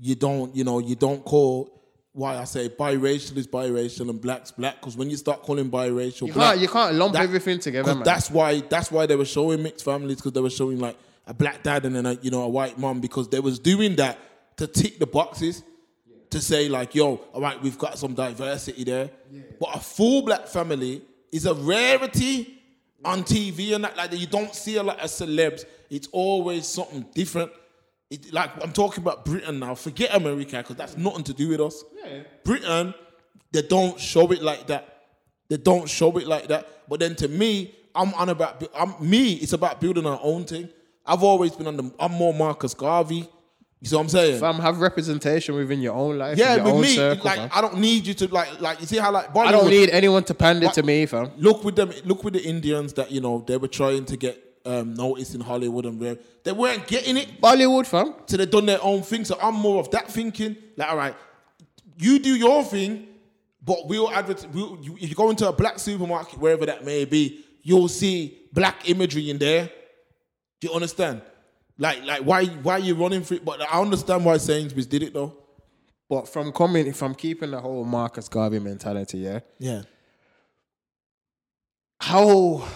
you don't, you know, you don't call why I say biracial is biracial and black's black because when you start calling biracial You black, can't you can't lump that- everything together. man. That's why that's why they were showing mixed families because they were showing like a black dad and then a you know a white mom because they was doing that to tick the boxes to say like yo all right we've got some diversity there but a full black family is a rarity on TV and that like you don't see a lot of celebs it's always something different it, like I'm talking about Britain now forget America because that's nothing to do with us Yeah. Britain they don't show it like that they don't show it like that. But then to me, I'm on about I'm me. It's about building our own thing. I've always been on the. I'm more Marcus Garvey. You see what I'm saying? Fam, have representation within your own life. yeah, your with own me, circle, like fam. I don't need you to like like you see how like I don't need anyone to pander to me, fam. Look with them. Look with the Indians that you know they were trying to get um, noticed in Hollywood and where they weren't getting it. Bollywood, fam. So they done their own thing. So I'm more of that thinking. Like, all right, you do your thing, but we'll advertise. We'll, you, if you go into a black supermarket, wherever that may be, you'll see black imagery in there. Do you understand? Like, like why why are you running for it? But I understand why Sainsbury's did it though. But from coming, from keeping the whole Marcus Garvey mentality, yeah. Yeah. How?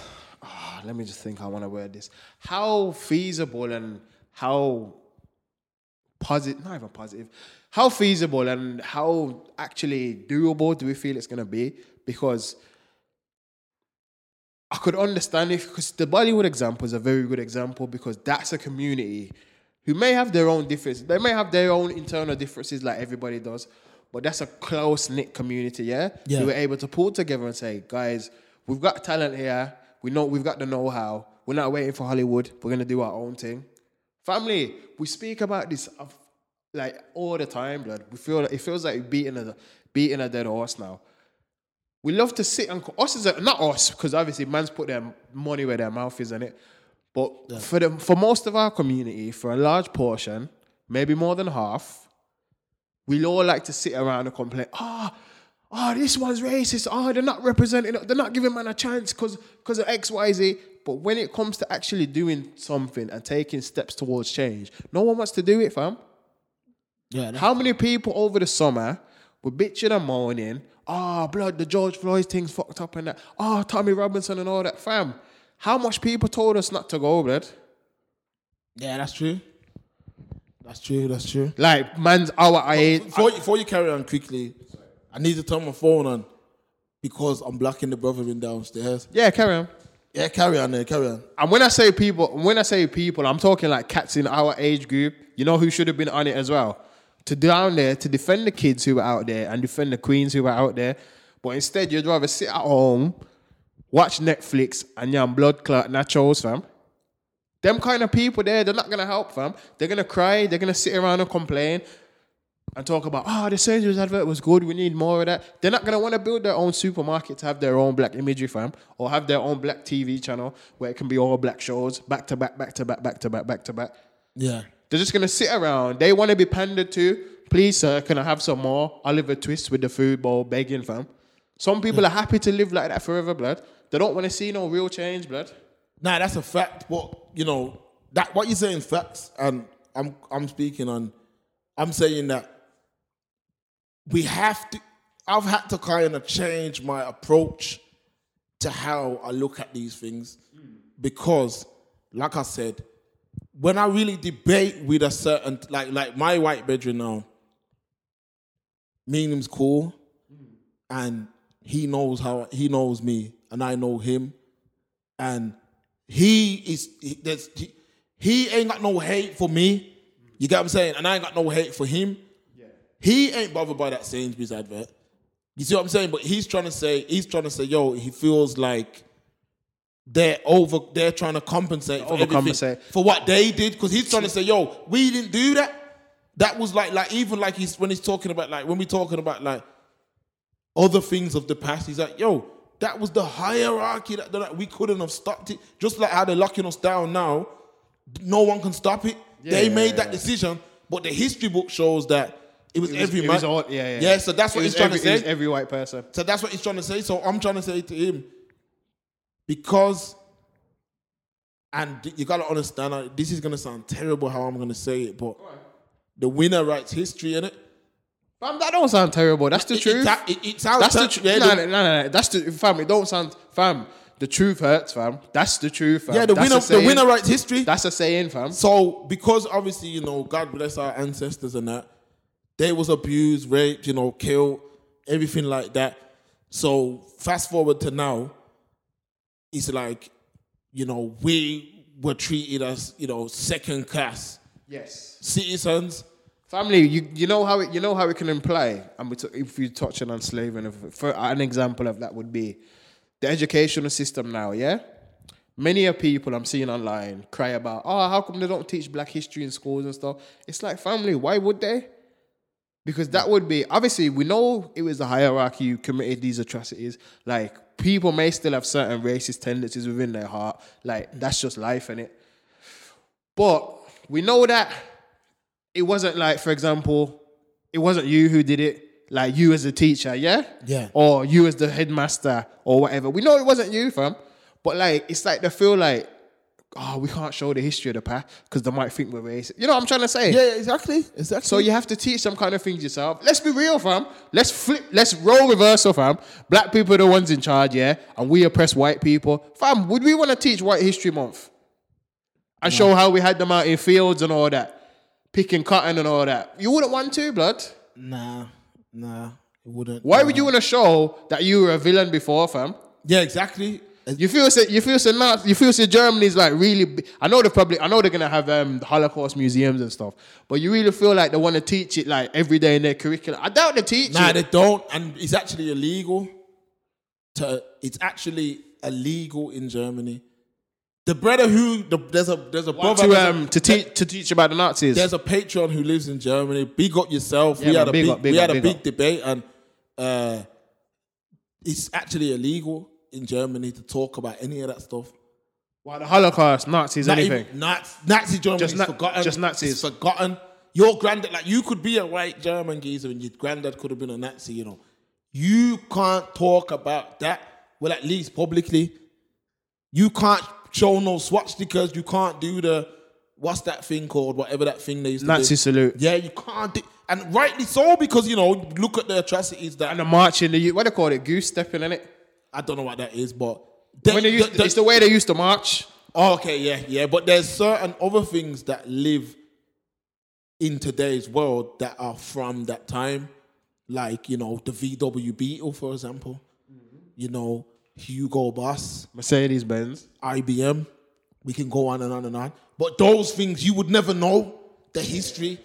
ah, let me just think. I want to word this. How feasible and how positive? Not even positive. How feasible and how actually doable do we feel it's gonna be? Because I could understand if because the Bollywood example is a very good example because that's a community who may have their own differences. They may have their own internal differences like everybody does, but that's a close knit community, yeah? Yeah. Who were able to pull together and say, guys, we've got talent here. We know we've got the know-how. We're not waiting for Hollywood. We're gonna do our own thing. Family, we speak about this like all the time, blood. We feel it feels like beating a beating a dead horse now. We love to sit and us is a, not us because obviously man's put their money where their mouth is in it. But for the for most of our community, for a large portion, maybe more than half, we all like to sit around and complain. Ah, oh, this one's racist. Oh, they're not representing. They're not giving man a chance because because of X, Y, Z. But when it comes to actually doing something and taking steps towards change, no one wants to do it, fam. Yeah. How many people over the summer were bitching and moaning, oh, blood, the George Floyd thing's fucked up and that, oh, Tommy Robinson and all that, fam. How much people told us not to go, blood? Yeah, that's true. That's true. That's true. Like, man's our age. Before, before you carry on quickly, I need to turn my phone on because I'm blocking the brother in downstairs. Yeah, carry on. Yeah, carry on there, carry on. And when I say people, when I say people, I'm talking like cats in our age group. You know who should have been on it as well? To down there to defend the kids who were out there and defend the queens who were out there. But instead, you'd rather sit at home, watch Netflix, and yam blood clot nachos, fam. Them kind of people there, they're not gonna help, fam. They're gonna cry. They're gonna sit around and complain and talk about, oh, the Sainsbury's advert was good. We need more of that. They're not gonna want to build their own supermarket to have their own black imagery, fam, or have their own black TV channel where it can be all black shows, back to back, back to back, back to back, back to back. Yeah. They're just gonna sit around. They want to be pandered to. Please, sir, can I have some more Oliver Twist with the food bowl begging, fam? Some people are happy to live like that forever, blood. They don't want to see no real change, blood. Nah, that's a fact. But you know that what you're saying facts, and I'm I'm speaking on. I'm saying that we have to. I've had to kind of change my approach to how I look at these things because, like I said, when I really debate with a certain like like my white bedroom now, me and him's cool, and he knows how he knows me, and I know him, and he is he, there's, he, he ain't got no hate for me. You get what I'm saying? And I ain't got no hate for him. He ain't bothered by that Sainsbury's advert. You see what I'm saying? But he's trying to say, he's trying to say, yo, he feels like they're over, they're trying to compensate for everything for what they did. Because he's trying to say, yo, we didn't do that. That was like, like even like he's when he's talking about like when we're talking about like other things of the past. He's like, yo, that was the hierarchy that, that we couldn't have stopped it. Just like how they're locking us down now, no one can stop it. they Yeah, made yeah, that yeah. decision, but the history book shows that it was, It was- every man. yeah, yeah. yeah. So that's what he's trying every, to say. every white person. So that's what he's trying to say. So I'm trying to say to him, because, and you gotta understand, this is gonna sound terrible how I'm gonna say it, but the winner writes history in it. Fam, that don't sound terrible. That's the It, truth. it, it, it sounds That's the ter- truth. yeah, no, no, no, no. That's the fam. It don't sound fam. The truth hurts, fam. That's the truth, fam. yeah, the That's winner, the winner writes history. That's a saying, fam. So because obviously you know God bless our ancestors and that they was abused, raped, you know, killed, everything like that. So fast forward to now, it's like you know we were treated as you know second class Yes. citizens. Family, you, you know how it you know how it can imply, and we t- if you touch on slavery, and if- for an example of that would be the educational system now. Yeah, many of people I'm seeing online cry about, oh, how come they don't teach Black history in schools and stuff? It's like family, why would they? Because that would be obviously we know it was the hierarchy who committed these atrocities. Like people may still have certain racist tendencies within their heart. Like that's just life, in it. But we know that it wasn't like, for example, it wasn't you who did it. Like you as a teacher, yeah, Yeah. or you as the headmaster or whatever. We know it wasn't you, fam. But like, it's like they feel like, oh, we can't show the history of the past because they might think we're racist. You know what I'm trying to say? Yeah, exactly, exactly. So you have to teach some kind of things yourself. Let's be real, fam. Let's flip. Let's roll reversal, fam. Black people are the ones in charge, yeah, and we oppress white people, fam. Would we want to teach White History Month and show how we had them out in fields and all that, picking cotton and all that? You wouldn't want to, blood. nah, nah, it wouldn't. Why would you want to show that you were a villain before, fam? Yeah, exactly. You feel so, you feel so not you feel so Germany's like really I know they're probably I know they're gonna have um Holocaust museums and stuff, but you really feel like they want to teach it like every day in their curriculum. I doubt they teach Nah, it. they don't, and it's actually illegal. To it's actually illegal in Germany. The brother who the, there's a there's a brother to um to teach to teach about the Nazis. There's a patron who lives in Germany. Big up yourself. Yeah, we man, had a big up, big we up, had a big big debate, and uh, it's actually illegal in Germany to talk about any of that stuff. Why the Holocaust, Nazis, Not anything. even- Nazi, Nazi Germany Just is na- forgotten. just Nazis. It's forgotten. Your granddad, like you could be a white German geezer, and your granddad could have been a Nazi. You know, you can't talk about that. Well, at least publicly, you can't show no swastikas. You can't do the what's that thing called? Whatever that thing they used to do. Nazi salute. Yeah, you can't do, and rightly so because you know look at the atrocities that And the march in the what they call it, goose stepping in it. I don't know what that is, but they- When they used, the- it's the way they used to march. Oh, okay, yeah, yeah. But there's certain other things that live in today's world that are from that time, like you know the VW Beetle, for example. You know Hugo Boss, Mercedes Benz. IBM. We can go on and on and on. But those things you would never know the history.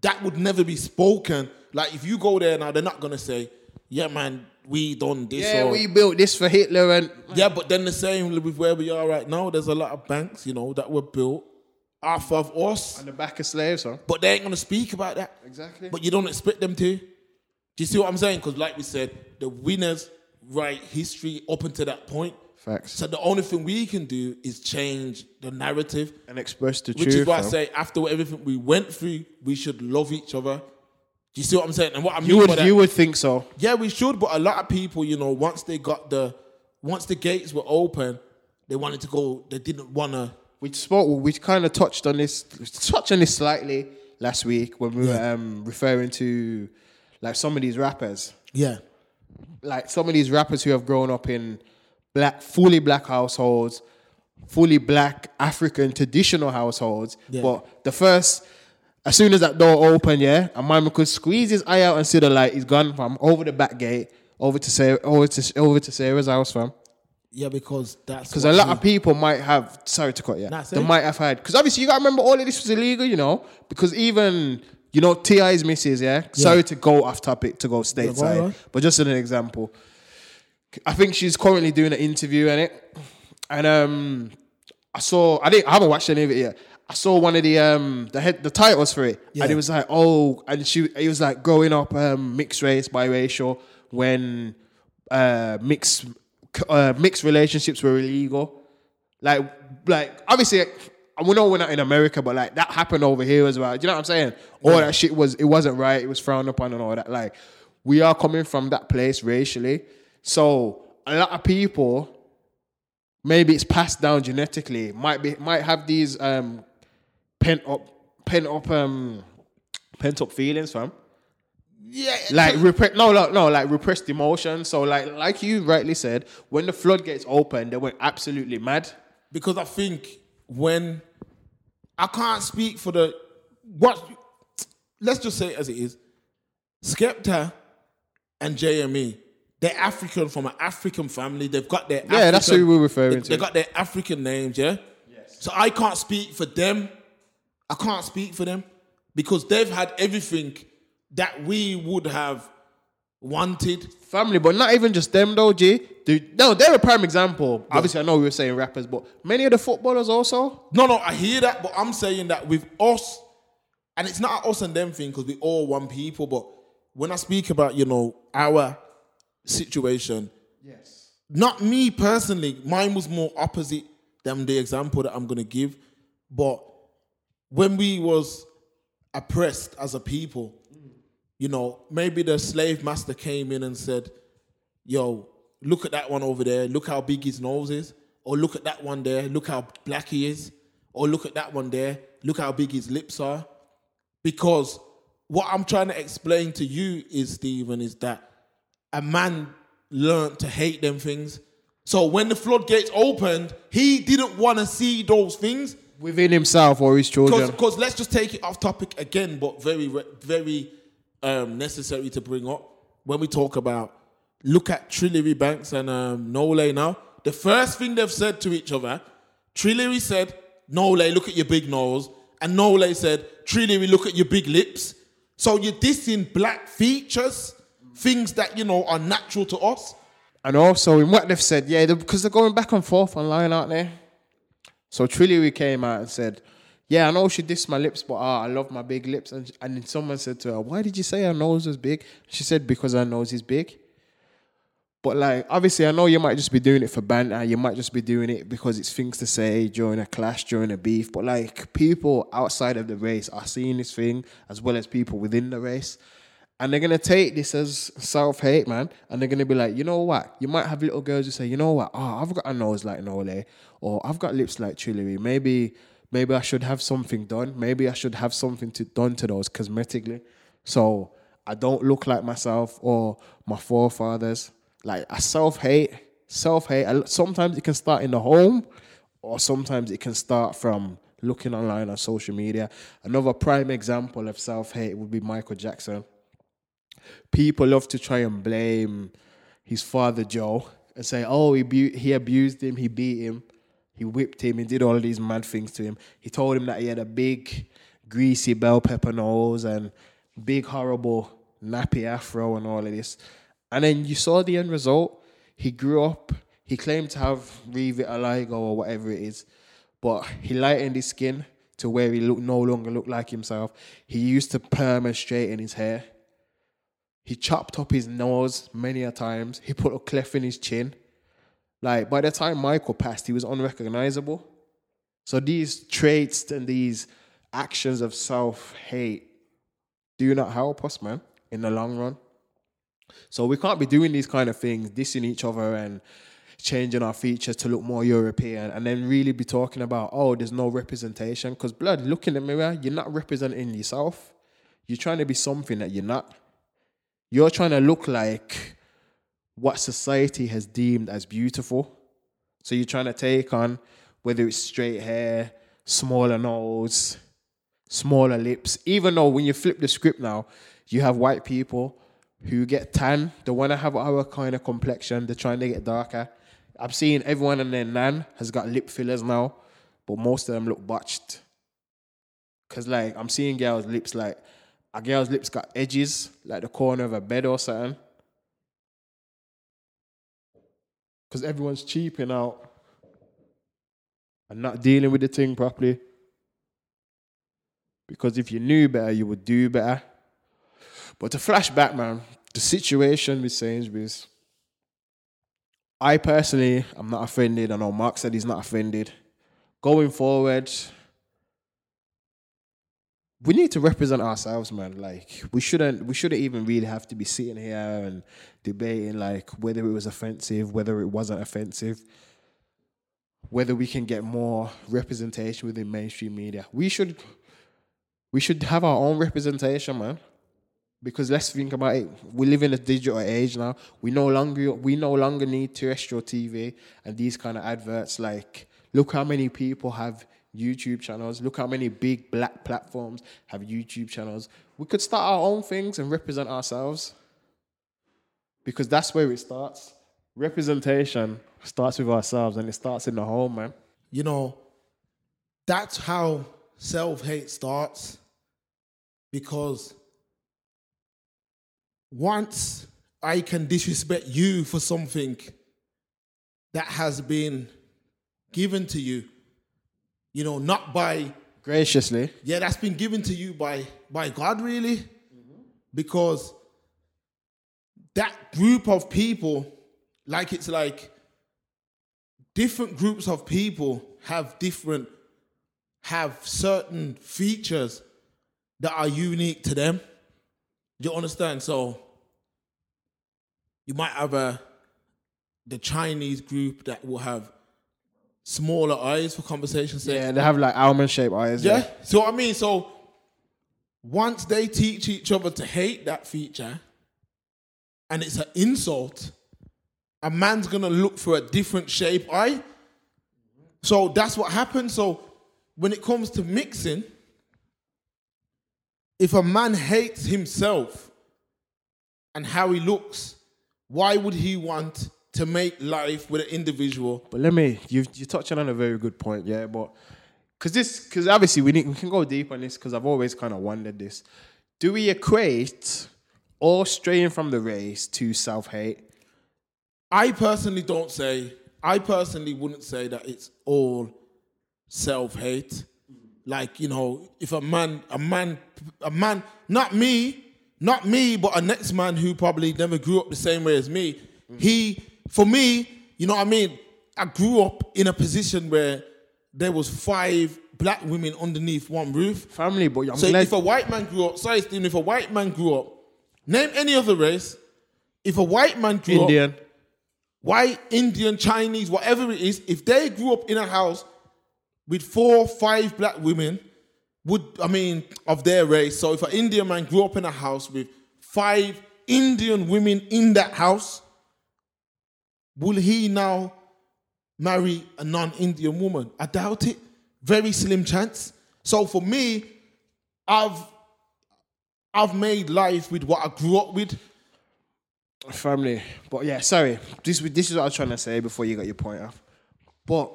That would never be spoken. Like if you go there now, they're not gonna say, "Yeah, man, we done this." Yeah, or, we built this for Hitler and yeah, but then the same with where we are right now. There's a lot of banks, you know, that were built off of us, on the back of slaves, huh? but they ain't gonna speak about that. Exactly. But you don't expect them to. Do you see what I'm saying? Because, like we said, the winners write history up until that point. Facts. So the only thing we can do is change the narrative, And express the which truth. Which is why I say after everything we went through, we should love each other. Do you see what I'm saying? And what I mean you would you would think so. yeah, we should. But a lot of people, you know, once they got the, once the gates were open, they wanted to go. They didn't want to. We spoke. We kind of touched on this, touched on this slightly last week when we were um, referring to like some of these rappers, Yeah. like some of these rappers who have grown up in black, fully black households, fully black African traditional households. Yeah. But the first, as soon as that door opened, yeah, a man could squeeze his eye out and see the light. He's gone from over the back gate over to Sarah, over to over to Sarah's house, fam. Yeah, because that's Because a lot we- of people might have sorry to cut you. Nah, they might have had because obviously you gotta remember all of this was illegal, you know. Because even you know Ti's misses, yeah. Sorry to go off topic to go stateside, on. but just as an example, I think she's currently doing an interview in it, and um, I saw I didn't I haven't watched any of it yet. I saw one of the um the head the titles for it, and it was like oh, and she it was like growing up um mixed race biracial when uh mixed uh, mixed relationships were illegal. Like like obviously we know we're not in America, but like that happened over here as well. Do you know what I'm saying? All that shit was it wasn't right. It was frowned upon and all that. Like we are coming from that place racially, so a lot of people maybe it's passed down genetically. Might be might have these um pent up pent up um pent up feelings, fam. yeah, Like repre- no, no, no, like repressed emotions. So like like you rightly said, when the floodgates opened, they went absolutely mad. because I think when I can't speak for the what let's just say it as it is. Skepta and JME, they're African from an African family. They've got their Yeah, that's who we're referring they, to. They got their African names, yeah. Yes. So I can't speak for them. I can't speak for them because they've had everything that we would have wanted. Family, but not even just them though, G. Dude, no, they're a prime example. Obviously, I know we were saying rappers, but many of the footballers also. No, no, I hear that, but I'm saying that with us, and it's not us and them thing because we all one people. But when I speak about you know our situation, yes, not me personally. Mine was more opposite than the example that I'm gonna give. But when we was oppressed as a people, you know, maybe the slave master came in and said, yo, look at that one over there. Look how big his nose is. Or look at that one there. Look how black he is. Or look at that one there. Look how big his lips are. Because what I'm trying to explain to you is, Stephen, is that a man learned to hate them things. So when the floodgates opened, he didn't want to see those things. Within himself or his children. Because let's just take it off topic again, but very, very um, necessary to bring up when we talk about look at Trillary Banks and um, Nole now. The first thing they've said to each other, Trillary said, Nole, look at your big nose. And Nole said, Trillary, look at your big lips. So you're dissing black features, things that, you know, are natural to us. And also in what they've said, yeah, because they're going back and forth online, aren't they? So Trillary came out and said, "Yeah, I know she dissed my lips, but ah, I love my big lips." And and then someone said to her, "Why did you say her nose was big?" She said, "Because her nose is big." But like, obviously, I know you might just be doing it for banter. You might just be doing it because it's things to say during a clash, during a beef. But like, people outside of the race are seeing this thing as well as people within the race. And they're gonna take this as self hate, man. And they're gonna be like, you know what? You might have little girls who say, you know what? Oh, I've got a nose like Nole, or I've got lips like Trillary. Maybe, maybe I should have something done. Maybe I should have something to done to those cosmetically, so I don't look like myself or my forefathers. Like a self hate, self hate. Sometimes it can start in the home, or sometimes it can start from looking online on social media. Another prime example of self hate would be Michael Jackson people love to try and blame his father Joe and say, "Oh, he bu- he abused him, he beat him, he whipped him, he did all these mad things to him. He told him that he had a big, greasy bell pepper nose and big horrible nappy afro and all of this." And then you saw the end result. He grew up. He claimed to have vitiligo or whatever it is, but he lightened his skin to where he look no longer looked like himself. He used to perm and straighten his hair. He chopped up his nose many a times. He put a cleft in his chin. Like by the time Michael passed, he was unrecognizable. So these traits and these actions of self hate do not help us, man, in the long run. So we can't be doing these kind of things, dissing each other and changing our features to look more European, and then really be talking about, oh, there's no representation. Because blood, look in the mirror, you're not representing yourself. You're trying to be something that you're not. You're trying to look like what society has deemed as beautiful. So you're trying to take on whether it's straight hair, smaller nose, smaller lips. Even though when you flip the script now, you have white people who get tan, they want to have our kind of complexion, they're trying to get darker. I've seen everyone and their nan has got lip fillers now, but most of them look botched. Cause like I'm seeing girls' lips like a girl's lips got edges, like the corner of a bed or something. Cause everyone's cheaping out and not dealing with the thing properly. Because if you knew better, you would do better. But to flash back, man, the situation with Sainsbury's, I personally, I'm not offended. I know Mark said he's not offended. Going forward, we need to represent ourselves, man. Like we shouldn't, we shouldn't even really have to be sitting here and debating like whether it was offensive, whether it wasn't offensive, whether we can get more representation within mainstream media. We should, we should have our own representation, man because let's think about it. We live in a digital age now. We no longer we no longer need terrestrial TV and these kind of adverts. Like, look how many people have YouTube channels. Look how many big black platforms have YouTube channels. We could start our own things and represent ourselves because that's where it starts. Representation starts with ourselves and it starts in the home, man. You know, that's how self hate starts because once I can disrespect you for something that has been given to you, you know, not by Graciously. yeah, that's been given to you by by God, really, because that group of people, like it's like different groups of people have different have certain features that are unique to them. You understand? So you might have a the Chinese group that will have smaller eyes for conversation sake. Yeah, they have like almond shaped eyes. Yeah. So I mean, so once they teach each other to hate that feature, and it's an insult, a man's gonna look for a different shape eye. So that's what happens. So when it comes to mixing, if a man hates himself and how he looks, why would he want to make life with an individual? But let me you you're touching on a very good point, yeah. But because this because obviously we need we can go deep on this because I've always kind of wondered this. Do we equate all straying from the race to self hate? I personally don't say, I personally wouldn't say that it's all self hate. Like, you know, if a man, a man, a man, not me, not me, but a next man who probably never grew up the same way as me, he, for me, you know what I mean? I grew up in a position where there was five black women underneath one roof. Family, but I'm So glad. if a white man grew up, sorry, Stephen, if a white man grew up, name any other race. If a white man grew up, Indian. white, Indian, Chinese, whatever it is, if they grew up in a house with four, five black women, would I mean of their race? So if an Indian man grew up in a house with five Indian women in that house, will he now marry a non-Indian woman? I doubt it. Very slim chance. So for me, I've I've made life with what I grew up with. family. But yeah, sorry. This this is what I was trying to say before you got your point off. But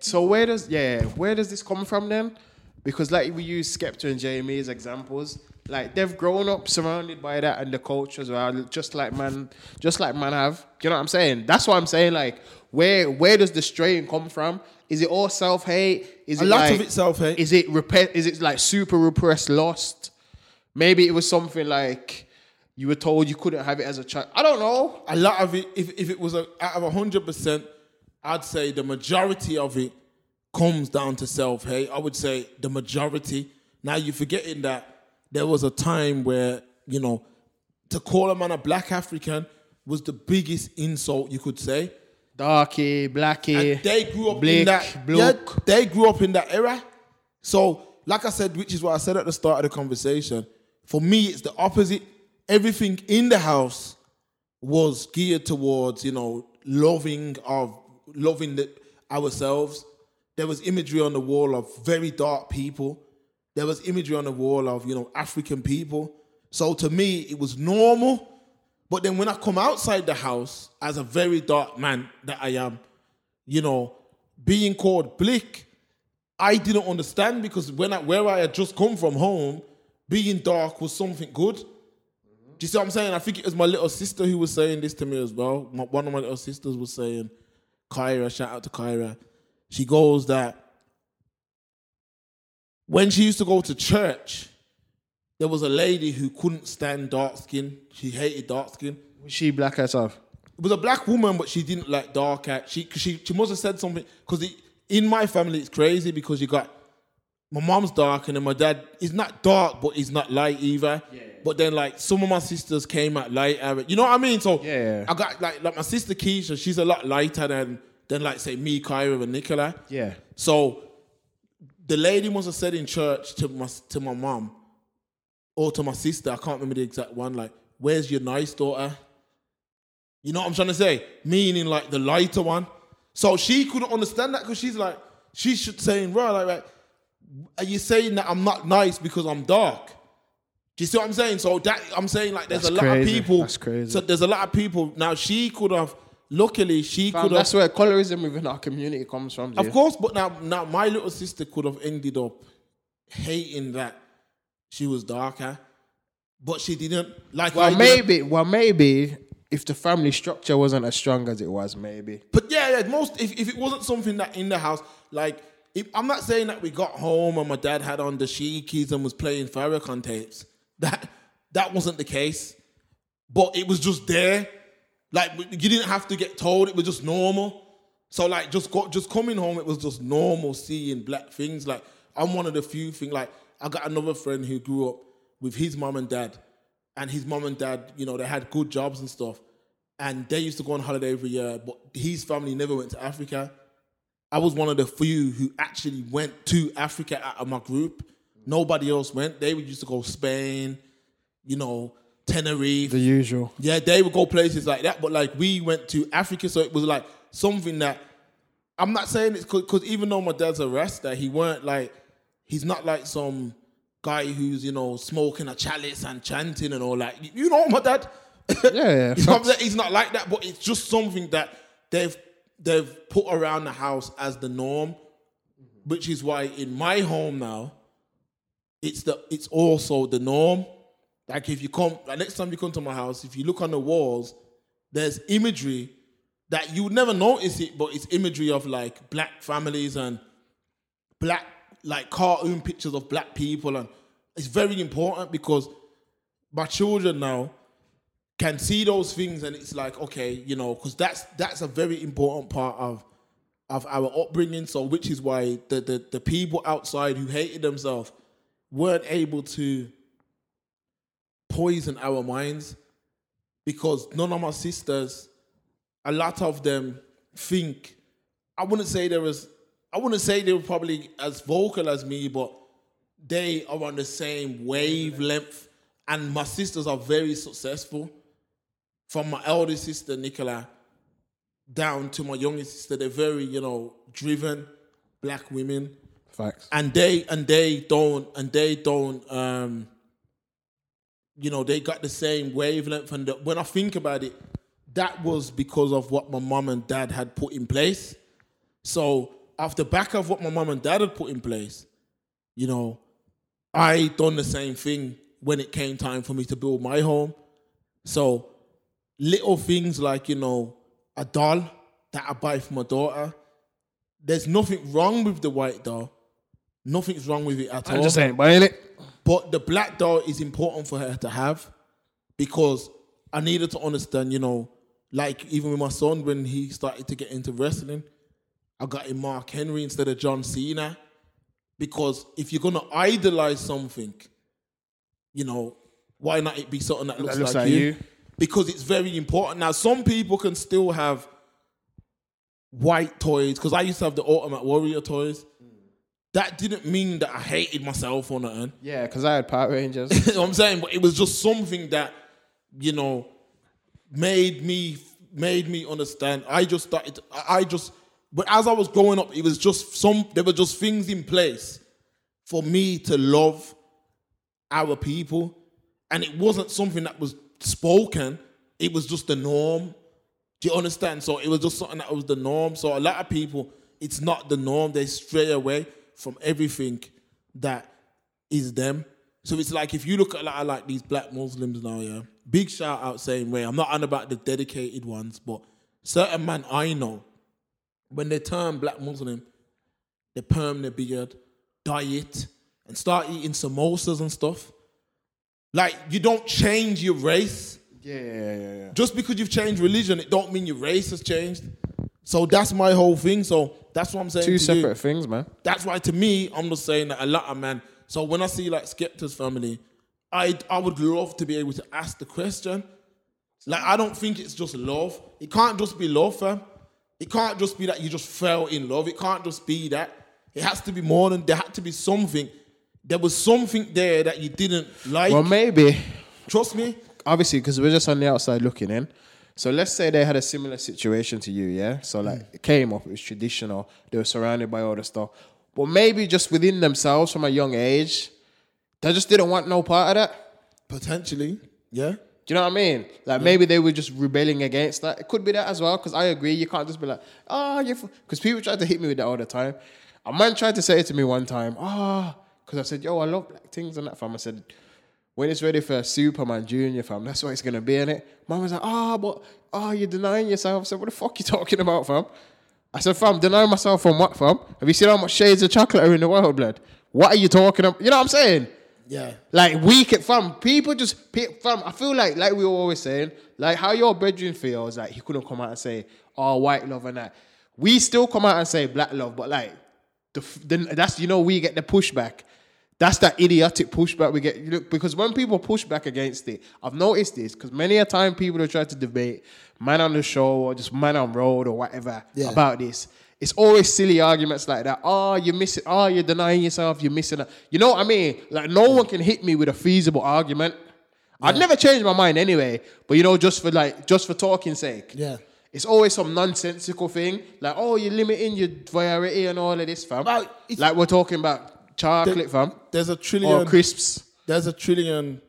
so where does yeah where does this come from then? Because like we use Skepta and JME as examples. Like they've grown up surrounded by that and the culture as well, just like man, just like man have. You know what I'm saying? That's what I'm saying. Like where where does the strain come from? Is it all self hate? Is A it lot like, of it self-hate. Is it repe- Is it like super repressed, lost? Maybe it was something like you were told you couldn't have it as a child. I don't know. a lot of it, if, if it was a, out of hundred percent, I'd say the majority of it comes down to self hate. I would say the majority. Now you're forgetting that there was a time where you know to call a man a black African was the biggest insult you could say. Darky, blackie, And they grew up Blake, in that. Yeah, they grew up in that era. So, like I said, which is what I said at the start of the conversation. For me, it's the opposite. Everything in the house was geared towards, you know, loving of loving the, ourselves. There was imagery on the wall of very dark people. There was imagery on the wall of, you know, African people. So to me, it was normal. But then when I come outside the house as a very dark man that I am, you know, being called Blick, I didn't understand because when I, where I had just come from home, being dark was something good. Do you see what I'm saying? I think it was my little sister who was saying this to me as well. My, one of my little sisters was saying, Kyra, shout out to Kyra. She goes that when she used to go to church, there was a lady who couldn't stand dark skin. She hated dark skin. Was she black herself? It was a black woman, but she didn't like dark hair. She 'cause she she must have said something because in my family it's crazy because you got my mom's dark and then my dad is not dark, but he's not light either. Yeah. But then like some of my sisters came out lighter. You know what I mean? So Yeah. I got like like my sister Keisha, she's a lot lighter than than like say me, Kyra, and Nicola. Yeah. So the lady must have said in church to my to my mom or to my sister, I can't remember the exact one, like, where's your nice daughter? You know what I'm trying to say? Meaning like the lighter one. So she couldn't understand that because she's like, she's saying, right, like, like, are you saying that I'm not nice because I'm dark? Do you see what I'm saying? So that I'm saying like there's That's a lot crazy. of people. That's crazy. So there's a lot of people. Now she could have luckily she Fam, could have that's where colorism within our community comes from. of course, but now, now my little sister could have ended up hating that she was darker, but she didn't. Like, I Well, did. maybe. Well, maybe if the family structure wasn't as strong as it was, maybe. But yeah, yeah most if, if it wasn't something that in the house, like if, I'm not saying that we got home and my dad had on the Sheikies and was playing Farrakhan tapes. That that wasn't the case, but it was just there. Like you didn't have to get told; it was just normal. So like just got just coming home, it was just normal seeing black things. Like I'm one of the few things. Like I got another friend who grew up with his mom and dad, and his mom and dad, you know, they had good jobs and stuff, and they used to go on holiday every year. But his family never went to Africa. I was one of the few who actually went to Africa out of my group. Nobody else went. They would used to go Spain, you know, Tenerife. The usual. Yeah, they would go places like that, but like we went to Africa, so it was like something that I'm not saying it's because even though my dad's a rasta, he weren't like he's not like some guy who's you know smoking a chalice and chanting and all that. You- know my dad. Yeah, yeah. You know what I'm saying? He's not like that, but it's just something that they've they've put around the house as the norm, which is why in my home now, it's the it's also the norm. Like if you come, like next time you come to my house, if you look on the walls, there's imagery that you would never notice it, but it's imagery of like black families and black like cartoon pictures of black people, and it's very important because my children now can see those things and it's like okay you know because that's that's a very important part of of our upbringing. So which is why the, the the people outside who hated themselves weren't able to poison our minds because none of my sisters a lot of them think i wouldn't say there was i wouldn't say they were probably as vocal as me but they are on the same wavelength and my sisters are very successful from my eldest sister Nicola down to my youngest sister, they're very, you know, driven black women. Facts. And they and they don't and they don't um you know, they got the same wavelength and the, when I think about it, that was because of what my mom and dad had put in place. So off the back of what my mom and dad had put in place, you know, I done the same thing when it came time for me to build my home. So little things like, you know, a doll that I buy for my daughter. There's nothing wrong with the white doll. Nothing's wrong with it at I all. just saying, buying it. But the black doll is important for her to have because I needed to understand, you know, like even with my son when he started to get into wrestling, I got him Mark Henry instead of John Cena. Because if you're gonna idolize something, you know, why not it be something that looks, looks like, like you? you. Because it's very important. Now, some people can still have white toys, because I used to have the Ultimate Warrior toys. That didn't mean that I hated myself or nothing. Yeah, because I had Power Rangers. you know what I'm saying? But it was just something that, you know, made me made me understand. I just started. I I just. But as I was growing up, it was just some. There were just things in place for me to love our people, and it wasn't something that was spoken. It was just the norm. Do you understand? So it was just something that was the norm. So a lot of people, it's not the norm. They stray away from everything that is them. So it's like if you look at of like these black Muslims now, yeah. Big shout out same way. I'm not on about the dedicated ones, but certain man I know, when they turn black Muslim, they perm their beard, dye it, and start eating samosas and stuff. Like you don't change your race. yeah, yeah, yeah, yeah. Just because you've changed religion, it don't mean your race has changed. So that's my whole thing. So that's what I'm saying. Two to you. separate things, man. That's why to me, I'm just saying that a lot of man. So when I see like Skepta's family, I I would love to be able to ask the question. Like I don't think it's just love. It can't just be love, fam. It can't just be that you just fell in love. It can't just be that. It has to be more than there had to be something. There was something there that you didn't like. Well, maybe, Trust me. obviously, because we're just on the outside looking in. So let's say they had a similar situation to you, yeah? So, like, it came up, it was traditional, they were surrounded by all the stuff. But maybe just within themselves from a young age, they just didn't want no part of that. Potentially, yeah. Do you know what I mean? Like maybe they were just rebelling against that. It could be that as well. Because I agree, you can't just be like, oh, you. Because people try to hit me with that all the time. A man tried to say it to me one time. Ah, because I said, yo, I love black things and that fam. I said, when it's ready for Superman Junior fam, that's what it's gonna be in it. Mum was like, ah, but ah, you're denying yourself. I said, what the fuck you talking about, fam? I said, fam, denying myself from what, fam? Have you seen how much shades of chocolate are in the world, blood? What are you talking about? You know what I'm saying? Yeah. Like we can, fam. People just, pe- fam. I feel like, like we were always saying, like how your bedroom feels. Like he couldn't come out and say, "Oh, white love" and that. We still come out and say black love, but like, the, then that's you know we get the pushback. That's that idiotic pushback we get. Look, because when people push back against it, I've noticed this because many a time people have tried to debate man on the show or just man on road or whatever Yeah. about this. It's always silly arguments like that. Oh, you're missing. Oh, you're denying yourself. You're missing. A, you know what I mean? Like no one can hit me with a feasible argument. I'd never change my mind anyway. But you know, just for like, just for talking sake. Yeah. It's always some nonsensical thing like, oh, you're limiting your variety and all of this, fam. Well, like we're talking about chocolate, There- fam, There's a trillion or crisps. there's a trillion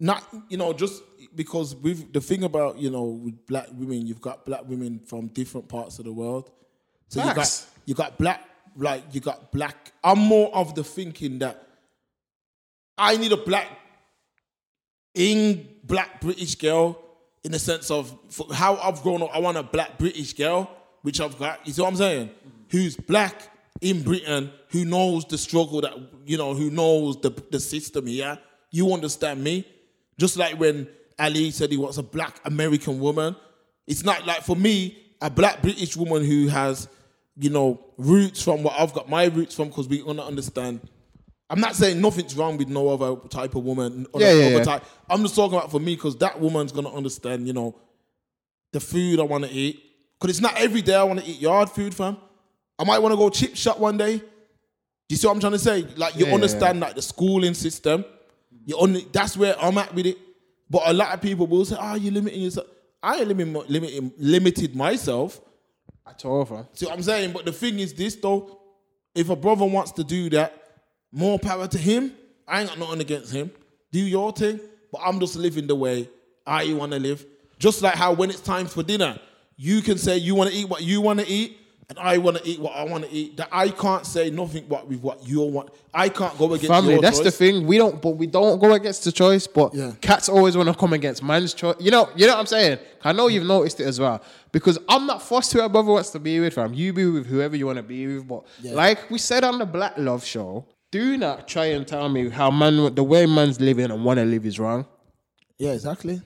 not you know just because with the thing about you know with black women you've got black women from different parts of the world. So you got you got black like you got black. I'm more of the thinking that i need a black in black british girl in the sense of for how i've grown up i want a black british girl which i've got you see what i'm saying? Who's black in britain who knows the struggle that you know who knows the, the system here you understand me just like when ali said he wants a black american woman it's not like for me a black british woman who has you know roots from what i've got my roots from because we understand I'm not saying nothing's wrong with no other type of woman. Or Yeah, yeah, other yeah. Type. I'm just talking about for me because that woman's gonna understand, you know, the food I want to eat. Because it's not every day I want to eat yard food, fam. I might want to go chip shop one day. Do you see what I'm trying to say? Like you Yeah, understand like the schooling system. You only that's where I'm at with it. But a lot of people will say, "Oh, you're limiting yourself." I ain't limiting, limiting, limited myself. I told fam. See what I'm saying? But the thing is this though, if a brother wants to do that, more power to him. I ain't got nothing against him. Do your thing, but I'm just living the way I want to live. Just like how when it's time for dinner, you can say you want to eat what you want to eat, and I want to eat what I want to eat. That I can't say nothing what with what you want. I can't go against Family, your that's the thing. We don't, but we don't go against the choice. But Yeah. cats always want to come against man's choice. You know, you know what I'm saying. I know you've noticed it as well. Because I'm not forced who a brother wants to be with, fam. You be with whoever you want to be with. But like we said on the Black Love Show, do not try and tell me how man, the way man's living and want to live is wrong. Yeah, exactly.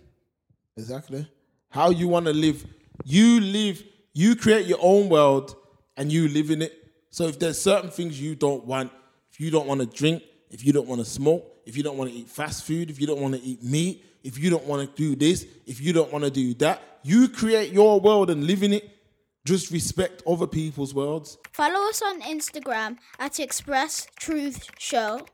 Exactly. How you want to live. You live, you create your own world and you live in it. So if there's certain things you don't want, if you don't want to drink, if you don't want to smoke, if you don't want to eat fast food, if you don't want to eat meat, if you don't want to do this, if you don't want to do that, you create your world and live in it. Just respect other people's worlds. Follow us on Instagram at Express Truth Show.